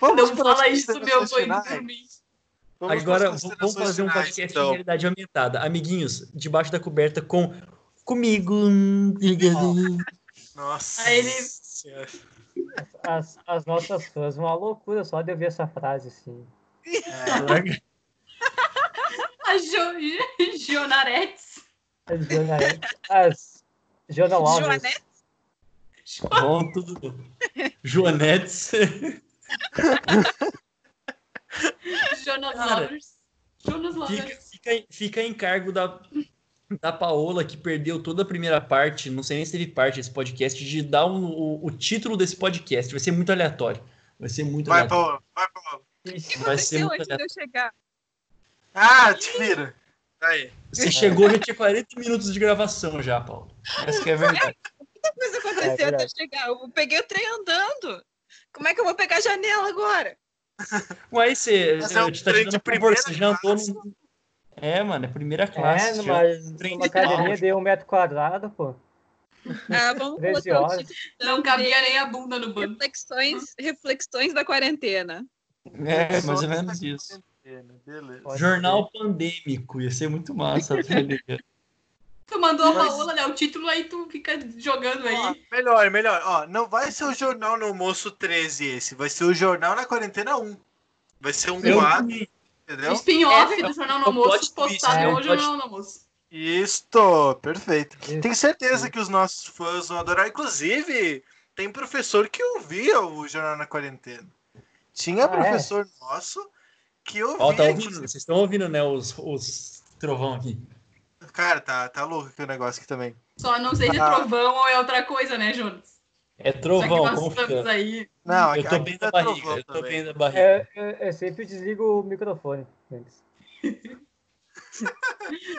Vamos Não fala isso, meu, tô indo finais? dormir. Vamos Agora, vamos fazer um podcast então. em realidade aumentada. Amiguinhos, debaixo da coberta com comigo. Nossa. Aí ele-. As, as nossas fãs, uma loucura só de ouvir essa frase assim. É, A jo Jonaretes. As Jona, as Jona Bom. Joanetes. Jonas Cara, Lovers. Jonas Fica, Lovers. fica, fica em cargo da, da Paola, que perdeu toda a primeira parte, não sei nem se teve parte desse podcast, de dar um- o, o título desse podcast. Vai ser muito aleatório. Vai ser muito Vai, aleatório. Paulo. Vai, Paulo. O que Vai ser muito de eu chegar? Ah, te vira. Aí. Você chegou, já tinha 40 minutos de gravação já, Paulo. Essa que é a verdade. Muita coisa É aconteceu até verdade. eu chegar. Eu peguei o trem andando. Como é que eu vou pegar a janela agora? Mas você, Mas é um eu te tá de um primeira você já andou num... É, mano, é primeira classe. É, numa, trem numa de um metro quadrado, pô. Ah, vamos 13 colocar o título Não cabia nem a bunda no banco. reflexões, reflexões da quarentena. É, mais ou menos isso. Jornal pandêmico, ia ser muito massa. Tu mandou a Paola, né? O título aí tu fica jogando Ó, aí. melhor, melhor. Ó, não vai ser o Jornal no Almoço 13 esse, vai ser o Jornal na Quarentena 1. Vai ser um quadro, entendeu? spin-off É, do Jornal no é Almoço postado é no Jornal no Almoço. Isto, perfeito. Isso. Tenho certeza que os nossos fãs vão adorar. Inclusive, tem professor que ouvia o Jornal na Quarentena. Tinha Ah, é? professor nosso que ouvia. Ó, tá ouvindo? Vocês estão ouvindo, né? Os, os trovão aqui. Cara, tá, tá louco aqui o negócio aqui também. Só não sei se é Ah. trovão ou é outra coisa, né, Jonas? É trovão, que nós confia. estamos aí. Não, Eu aqui- tô bem tá da barriga, trovão eu tô também. bem da barriga. É, eu, eu sempre desligo o microfone antes.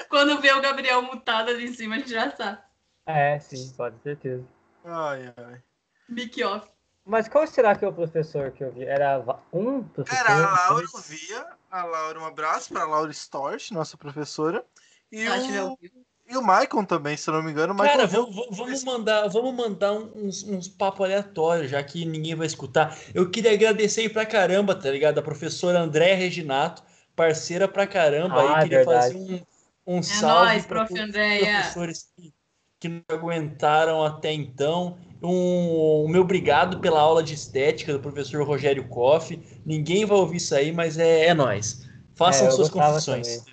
Quando vê o Gabriel mutado ali em cima, a gente já sabe. É, sim, pode ter certeza. Ai, ai. Mic off. Mas qual será que é o professor que eu vi? Era um professor? Era a Laura dois? ouvia. A Laura, um abraço pra Laura Storch, nossa professora. E tiver o, e o Maicon também, se eu não me engano. Cara, vamos, vamos mandar, vamos mandar uns, uns papos aleatórios, já que ninguém vai escutar. Eu queria agradecer aí pra caramba, tá ligado? A professora Andréa Reginato, parceira pra caramba Ah, aí. Queria verdade. fazer um, um É salve nóis, pra prof. Andréia. professores que, que não aguentaram até então. Um, o meu obrigado pela aula de estética do professor Rogério Koff. Ninguém vai ouvir isso aí, mas é, é nós. Façam É, suas confissões.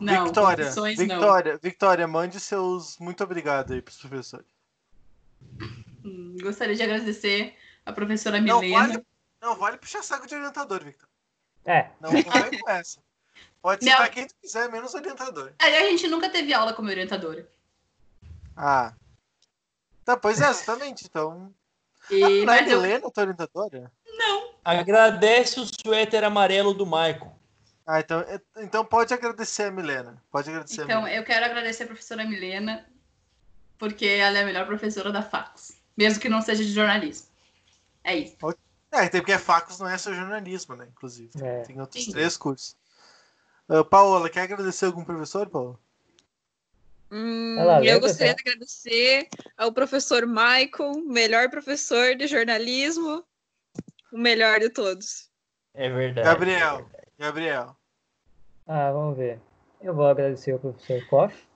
Não, Vitória, confissões não. Victoria, Victoria, mande seus muito obrigado aí pros professores. Hum, Gostaria de agradecer a professora Não Milena. vale, não vale puxar saco de orientador, Victor. É, Não, não vem com essa. Pode Não. citar quem tu quiser, menos orientador. A a gente nunca teve aula como orientadora. Ah. Tá, pois é, exatamente. Então. E, Não é mas eu, Helena, tua orientadora? Agradece o suéter amarelo do Maicon. Ah, então, é- então pode agradecer a Milena. Pode agradecer a então, Milena. eu quero agradecer a professora Milena, porque ela é a melhor professora da FACS, mesmo que não seja de jornalismo. É isso. É, até porque Facos não é só jornalismo, né? Inclusive. É. Tem outros Sim. três cursos. Ah, Paola, quer agradecer algum professor, Paola? Hum, eu gostaria de agradecer ao professor Michael, melhor professor de jornalismo, o melhor de todos. É verdade. Gabriel. Gabriel. ah, vamos ver. Eu vou agradecer o professor Koff.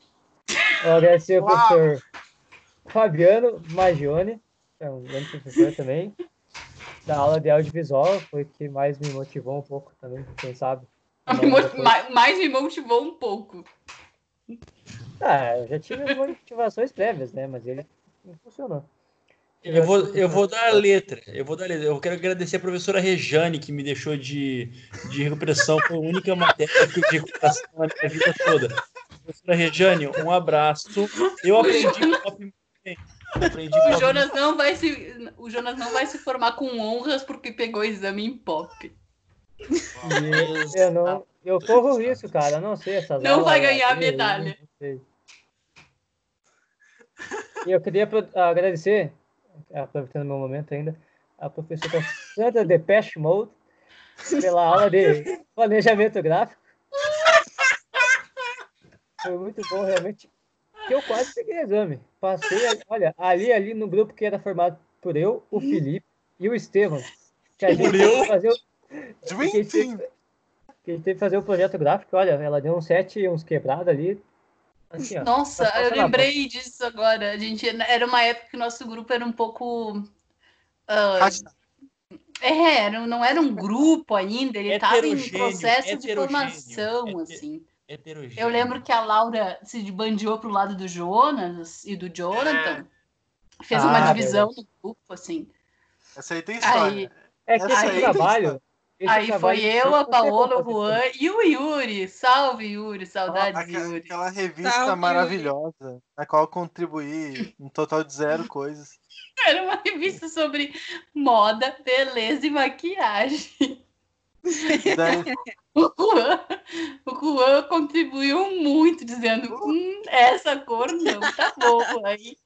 Vou agradecer o Uau. professor Fabiano Magione, é um grande professor também. Da aula de audiovisual, foi o que mais me motivou um pouco também, quem sabe. Mais, mais me motivou um pouco. Ah, eu já tive as motivações prévias, né? Mas ele não funcionou. Eu vou, eu vou dar a letra. Eu vou dar a letra. Eu quero agradecer a professora Rejane, que me deixou de, de recuperação. Foi a única matéria que eu de recuperação na minha vida toda. Professora Rejane, um abraço. Eu aprendi pop muito bem. Aprendi O pop Jonas não vai se, o Jonas não vai se formar com honras porque pegou exame em pop. Eu não. Eu corro risco, cara. Eu não sei essas Não aulas, vai ganhar eu medalha. E eu queria agradecer, aproveitando o meu momento ainda, a professora Sandra Depeche Mode pela aula de planejamento gráfico. Foi muito bom, realmente. Que eu quase peguei exame. Passei, ali- olha, ali, ali no grupo que era formado por eu, o Felipe e o Estevam. Que a gente teve fazer o- que a gente teve- que a gente teve que fazer o projeto gráfico, olha, ela deu uns sete e uns quebrados ali. Ó. Nossa, eu lembrei disso agora. A gente era uma época que o nosso grupo era um pouco Hashtag. é, era- não era um grupo ainda, ele estava em processo de formação, Heter- assim. heterogêneo. Eu lembro que a Laura se bandiou pro lado do Jonas e do Jonathan. Fez uma Ah, divisão do grupo, assim. Essa aí tem história. Aí- É que esse aí trabalho. Esse Aí foi eu, a Paola, o Juan e o Yuri. Salve, Yuri. Saudades, Aquela, Yuri. aquela revista Salve, Yuri. maravilhosa, na qual eu contribuí um total de zero coisas. Era uma revista sobre moda, beleza e maquiagem. Daí, O Juan, o Juan contribuiu muito, dizendo: hum, essa cor não tá boa. Aí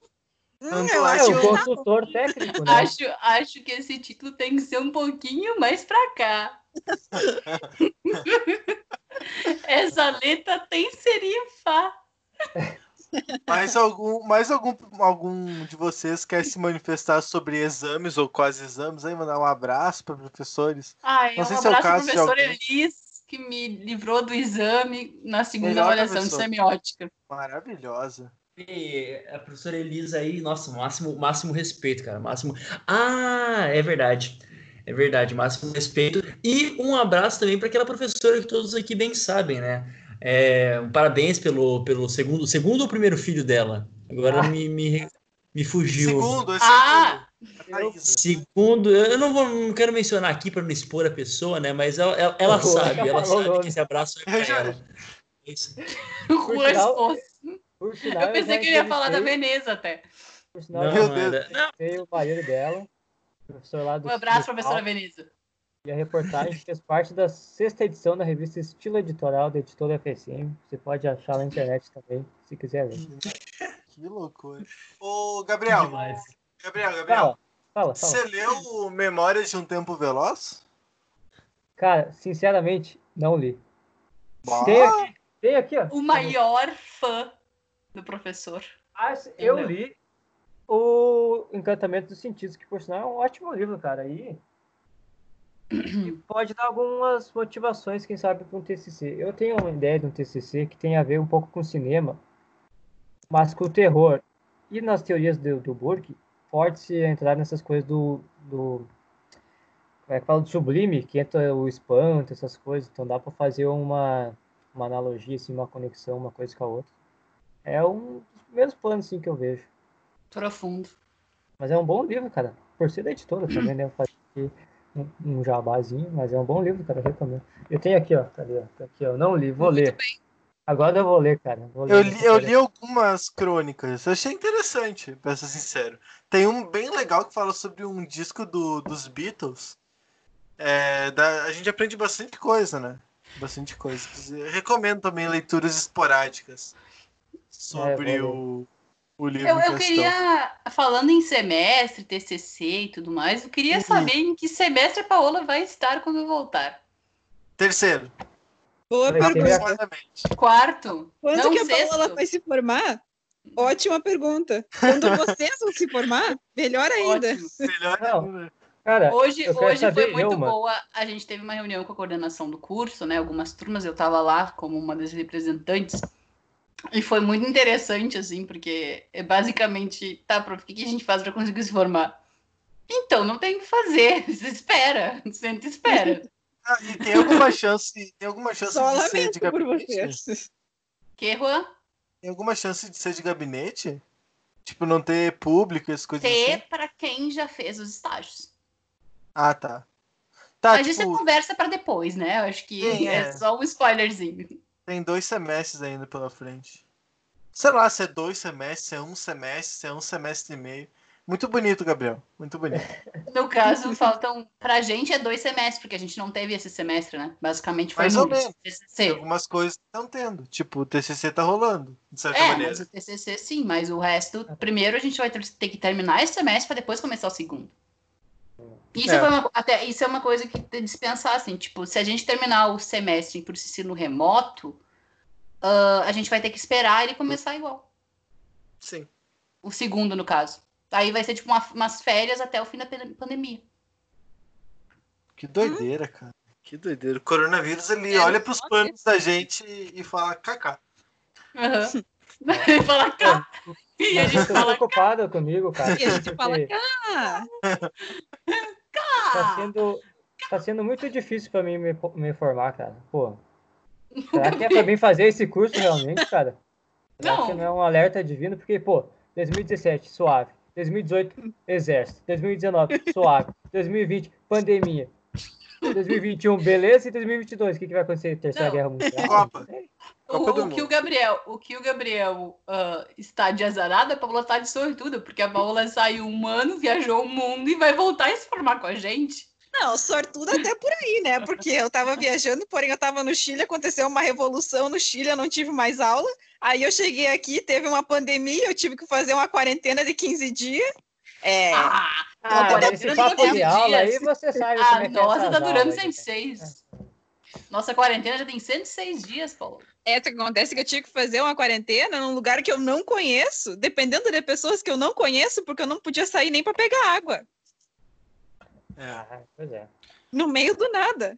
Tanto eu acho o consultor técnico, né? acho, acho que esse título tem que ser um pouquinho mais pra cá. essa letra tem serifá. Mais algum, mais algum, algum de vocês quer se manifestar sobre exames ou quase exames aí? Mandar um abraço para professores? Ai, Não um sei se é o abraço caso pro de professor alguém. Elis, que me livrou do exame na segunda Melhor avaliação professor. de semiótica. Maravilhosa. A professora Elisa aí, nossa, máximo, máximo respeito, cara. Máximo. Ah, é verdade. É verdade, máximo respeito. E um abraço também para aquela professora que todos aqui bem sabem, né? É, um parabéns pelo, pelo segundo, segundo ou primeiro filho dela. Agora Ah. me, me, me fugiu. Segundo, é Ah! segundo. A Thaísa. Segundo, eu não, vou, não quero mencionar aqui para não expor a pessoa, né? Mas ela, ela, ela Pô, sabe, ela sabe que esse abraço é Eu para ela. É Isso. O Juan sinal-. Por sinal, Eu pensei já que ele ia falar da Veneza até. Por sinal, Não, eu Meu Deus. não, entrevistei o marido dela, professor lá do Um abraço, do professora Veneza. E a reportagem fez parte da sexta edição da revista Estilo Editorial da editora FSM. Você pode achar na internet também, se quiser ler. Que loucura. Ô, Gabriel, demais. Gabriel, Gabriel, Fala, fala, fala. você leu Memórias de um Tempo Veloz? Cara, sinceramente, não li. Bah, Tem aqui, tem aqui, ó. O maior fã do professor. Ah, eu Entendeu? li o Encantamento dos Sentidos, que por sinal é um ótimo livro, cara. E e pode dar algumas motivações, quem sabe, para um TCC. Eu tenho uma ideia de um TCC que tem a ver um pouco com cinema, mas com o terror. E nas teorias do, do Burke, pode se entrar nessas coisas do, do é que fala do sublime, que entra o espanto, essas coisas. Então dá para fazer uma, uma analogia, assim, uma conexão, uma coisa com a outra. É um dos primeiros planos assim, que eu vejo. Profundo. Mas é um bom livro, cara. Por ser da editora também, né? Fazer um, um jabazinho, mas é um bom livro, cara. Eu recomendo. Eu tenho aqui, ó. Cadê? Tá Aqui, ó. Eu não li, vou ler. Agora eu vou ler, cara. Vou ler, Eu li, eu li algumas crônicas, eu achei interessante, pra ser sincero. Tem um bem legal que fala sobre um disco do, dos Beatles. É, da- a gente aprende bastante coisa, né? Bastante coisa. Eu recomendo também leituras esporádicas sobre É, o, o livro Eu, eu queria, falando em semestre, TCC e tudo mais, eu queria Uhum. saber em que semestre a Paola vai estar quando eu voltar. Terceiro, Boa Vai pergunta. Quarto? Quando não, que a sexto? Paola vai se formar? Ótima pergunta. Quando vocês vão se formar, melhor ainda. Ótimo. Melhor Não. ainda. Cara, Hoje, hoje saber, foi muito boa. A gente teve uma reunião com a coordenação do curso, né? Algumas turmas, eu estava lá como uma das representantes. E foi muito interessante, assim, porque é basicamente, tá, prof, o que que a gente faz para conseguir se formar? Então, não tem o que fazer. Você espera. Senta e espera. Ah, e tem alguma chance, tem alguma chance Só de ser de gabinete? Que, Juan? Tem alguma chance de ser de gabinete? Tipo, não ter público e as coisas Ter assim? para quem já fez os estágios. Ah, tá. Tá, Mas isso é tipo, conversa para depois, né? Eu acho que Sim, é. é. só um spoilerzinho. Tem dois semestres ainda pela frente. Sei lá se é dois semestres, se é um semestre, se é um semestre e meio. Muito bonito, Gabriel. Muito bonito. No caso, faltam. Pra gente é dois semestres, porque a gente não teve esse semestre, né? Basicamente foi Mais ou menos. TCC. algumas coisas que estão tendo. Tipo, o TCC tá rolando, de certa É, maneira. mas o TCC sim, mas o resto, primeiro a gente vai ter, ter que terminar esse semestre para depois começar o segundo. Isso, É. foi uma, até, isso é uma coisa que tem de se pensar, assim, tipo, se a gente terminar o semestre por ensino remoto, ah, a gente vai ter que esperar ele começar igual. Sim. O segundo, no caso. Aí vai ser tipo uma- umas férias até o fim da pande- pandemia. Que doideira, cara. Que doideira. O coronavírus, ele É, olha pros planos da gente e, fala, kaká. Aham. Ele fala cá. E a gente tô fala preocupado comigo, cara. E a gente fala, ah, tá sendo, tá sendo muito difícil pra mim me, me formar, cara. Pô. Será que é pra mim fazer esse curso realmente, cara? Será Não. que não é um alerta divino? Porque, pô, 2017, suave. 2018, exército. 2019, suave. 2020, pandemia. 2021, beleza? E 2022, o que, que vai acontecer? Terceira Não. Guerra Mundial? Copa. O, o que o Gabriel, o que o Gabriel ah, está de azarada, a Paola está de sortuda, porque a Paola saiu um ano, viajou o mundo e vai voltar a se formar com a gente. não, sortudo até por aí, né? Porque eu tava viajando, porém eu tava no Chile, aconteceu uma revolução no Chile, eu não tive mais aula. Aí eu cheguei aqui, teve uma pandemia, eu tive que fazer uma quarentena de 15 dias. É, Ah, Ah, Olha, esse papo de aula dias? aí você sabe a é que é nossa tá durando aulas, né? 106. Nossa quarentena já tem 106 dias, Paulo. É, o que acontece que eu tinha que fazer uma quarentena num lugar que eu não conheço, dependendo de pessoas que eu não conheço, porque eu não podia sair nem para pegar água. É. Ah, pois é. No meio do nada.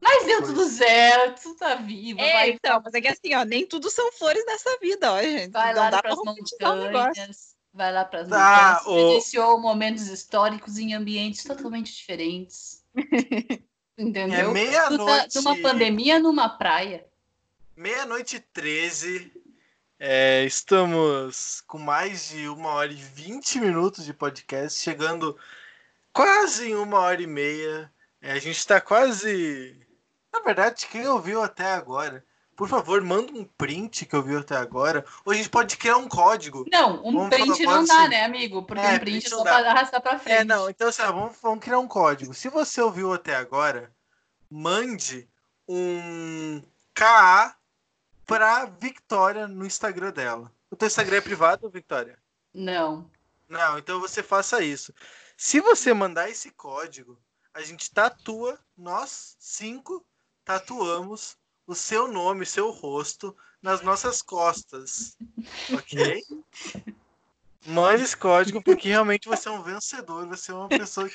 Mas deu tudo certo, tu tá vivo. É, vai, então, mas é que assim, ó, nem tudo são flores nessa vida, ó, gente. vai não lá dá pra romantizar o negócio. Vai lá pras Tá, montanhas. o- momentos históricos em ambientes totalmente diferentes. Entendeu? É Tu tá meia-noite. numa pandemia numa praia. Meia-noite e 13. É, estamos com mais de uma hora e 20 minutos de podcast, chegando quase em uma hora e meia. É, a gente está quase. Na verdade, quem ouviu até agora, por favor, manda um print que ouviu até agora. Ou a gente pode criar um código. Não, um Vamos print não assim. dá, né, amigo? Porque É, um print print é não só pra arrastar pra frente. É, não, então assim, vamos, vamos criar um código. Se você ouviu até agora, mande um KA pra Victoria no Instagram dela. O teu Instagram é privado, Victoria? Não. Não, então você faça isso. Se você mandar esse código, a gente tatua, nós cinco tatuamos o seu nome, seu rosto nas nossas costas. Ok? Mande esse código, porque realmente você é um vencedor, você é uma pessoa que,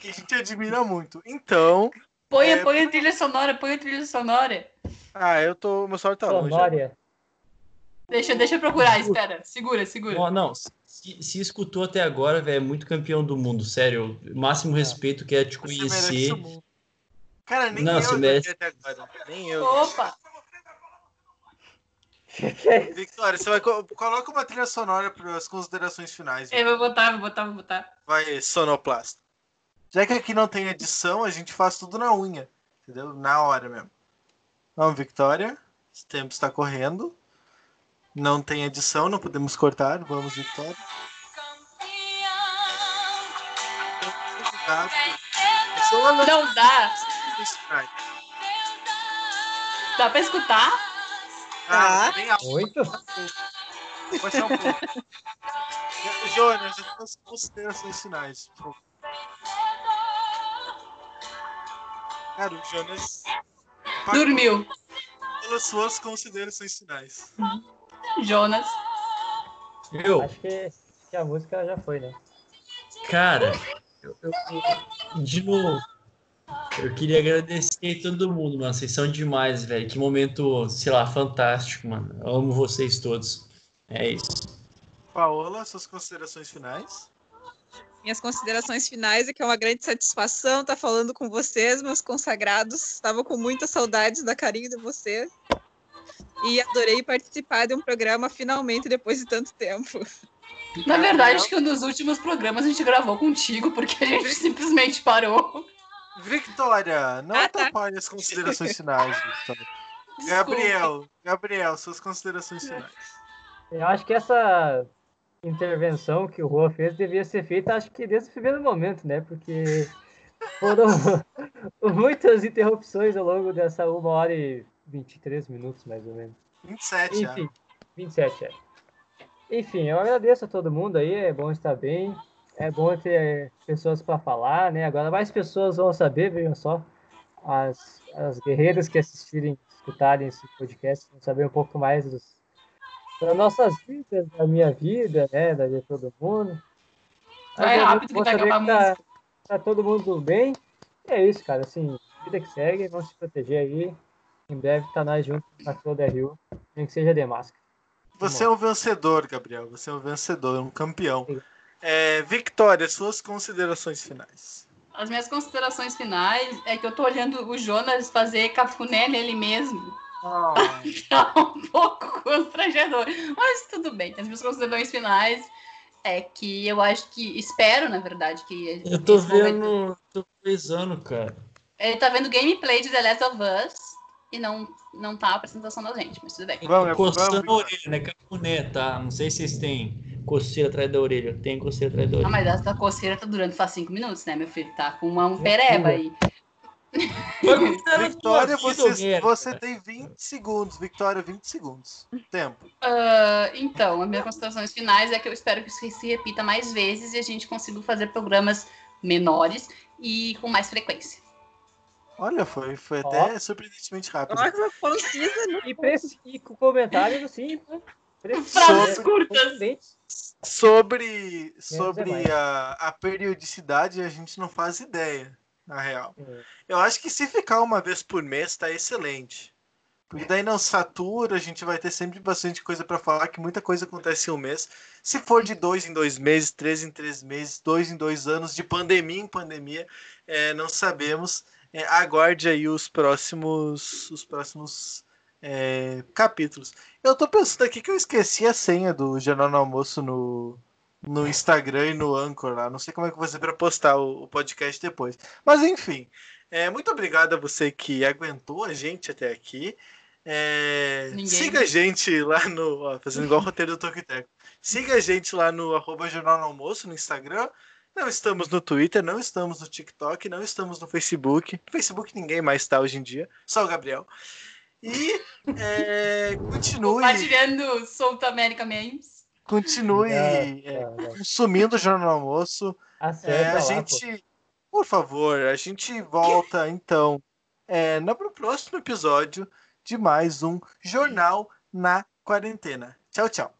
que a gente admira muito. Então, Põe, É, põe a trilha sonora, põe a trilha sonora. ah, eu tô. Meu celular tá longe. Sonória. Deixa, deixa eu procurar, espera. Segura, segura. Não, não, se, se escutou até agora, velho, é muito campeão do mundo, sério. Máximo respeito, quero te Você merece conhecer. mundo. Cara, nem Não, eu vi até agora. Nem eu. Opa! Victoria, você vai. co- Coloca uma trilha sonora para as considerações finais. Eu vou botar, vou botar, vou botar. Vai, sonoplasta. Já que aqui não tem edição, a gente faz tudo na unha. Entendeu? Na hora mesmo. Vamos, Victoria. Esse tempo está correndo. Não tem edição, não podemos cortar. Vamos, Victoria. Não dá. Dá pra escutar? Ah, ser um pouco. Jonas, as considerações finais. por favor. Cara, o Jonas. Dormiu. Pelas suas considerações finais. Jonas. Eu, Acho que, que a música já foi, né? cara, eu, eu- eu- de novo, eu queria agradecer todo mundo, mano. Vocês são demais, velho. Que momento, sei lá, fantástico, mano. Eu amo vocês todos. É isso. Paola, suas considerações finais. Minhas considerações finais é que é uma grande satisfação estar falando com vocês, meus consagrados. Estava com muitas saudades da carinho de vocês. E adorei participar de um programa finalmente depois de tanto tempo. Na verdade, acho que um dos últimos programas a gente gravou contigo, porque a gente simplesmente parou. Victoria, não Ah, tá. atrapalhe as considerações finais, Victoria. Gabriel, Gabriel, suas considerações finais. Eu acho que essa intervenção que o Rua fez devia ser feita, acho que desde o primeiro momento, né? Porque foram muitas interrupções ao longo dessa uma hora e 23 minutos, mais ou menos. 27 já. Enfim, 27, é. Enfim, eu agradeço a todo mundo aí, é bom estar bem, é bom ter pessoas para falar, né? Agora mais pessoas vão saber, vejam só, as, as guerreiras que assistirem, escutarem esse podcast, vão saber um pouco mais dos, das nossas vidas, da minha vida, né? Da de todo mundo. Vai Mas é rápido que vai acabar a tá, tá todo mundo bem. E é isso, cara, assim, vida que segue, vamos se proteger aí. Em breve tá nós juntos na Flor da Rio, nem que seja de máscara. Você é um vencedor, Gabriel. Você é um vencedor, um campeão. É, Victoria, suas considerações finais. As minhas considerações finais é que eu tô olhando o Jonas fazer cafuné nele mesmo. Tá um pouco constrangedor. Mas tudo bem. As minhas considerações finais é que eu acho que. Espero, na verdade, que. Eu tô esse momento- vendo, tô pesando, cara. Ele tá vendo gameplay de The Last of Us e não, não tá a apresentação da gente, mas tudo bem. Vamos, Coçando vamos, a orelha, né? Cafuné, tá? Não sei se vocês têm coceira atrás da orelha. Tem coceira atrás da Ah, orelha. mas essa coceira tá durando faz cinco minutos, né, meu filho? Tá com uma, um pereba aí. Victoria, você, você, tem 20 segundos. Victoria, 20 segundos. Tempo. Ah, então, as minhas considerações finais é que eu espero que isso se repita mais vezes e a gente consiga fazer programas menores e com mais frequência. Olha, foi, foi até surpreendentemente rápido. Concisa, né? E, e com comentários assim, né? Frases Sobre- curtas. Sobre, sobre mais. a, a periodicidade, a gente não faz ideia, na real. Hum. Eu acho que se ficar uma vez por mês, tá excelente. Porque daí não satura, a gente vai ter sempre bastante coisa para falar, que muita coisa acontece em um mês. Se for de dois em dois meses, três em três meses, dois em dois anos, de pandemia em pandemia, é, não sabemos. É, aguarde aí os próximos, os próximos é, capítulos. Eu tô pensando aqui que eu esqueci a senha do Jornal no Almoço no, no Instagram e no Anchor lá. Não sei como é que fazer para postar o, o podcast depois. Mas enfim, é, muito obrigado a você que aguentou a gente até aqui. É, siga a gente lá no. ó, fazendo igual o roteiro do Toquiteco. Siga a gente lá no arroba Jornal no Almoço no Instagram. Não estamos no Twitter, não estamos no TikTok, não estamos no Facebook. No Facebook ninguém mais está hoje em dia, só o Gabriel. E é, continue, Compartilhando Solta América Memes. continue Não, é, não, não. consumindo o Jornal no Almoço. É, Acerta a lá, gente, por favor, a gente volta então é, no próximo episódio de mais um Jornal na Quarentena. Tchau, tchau.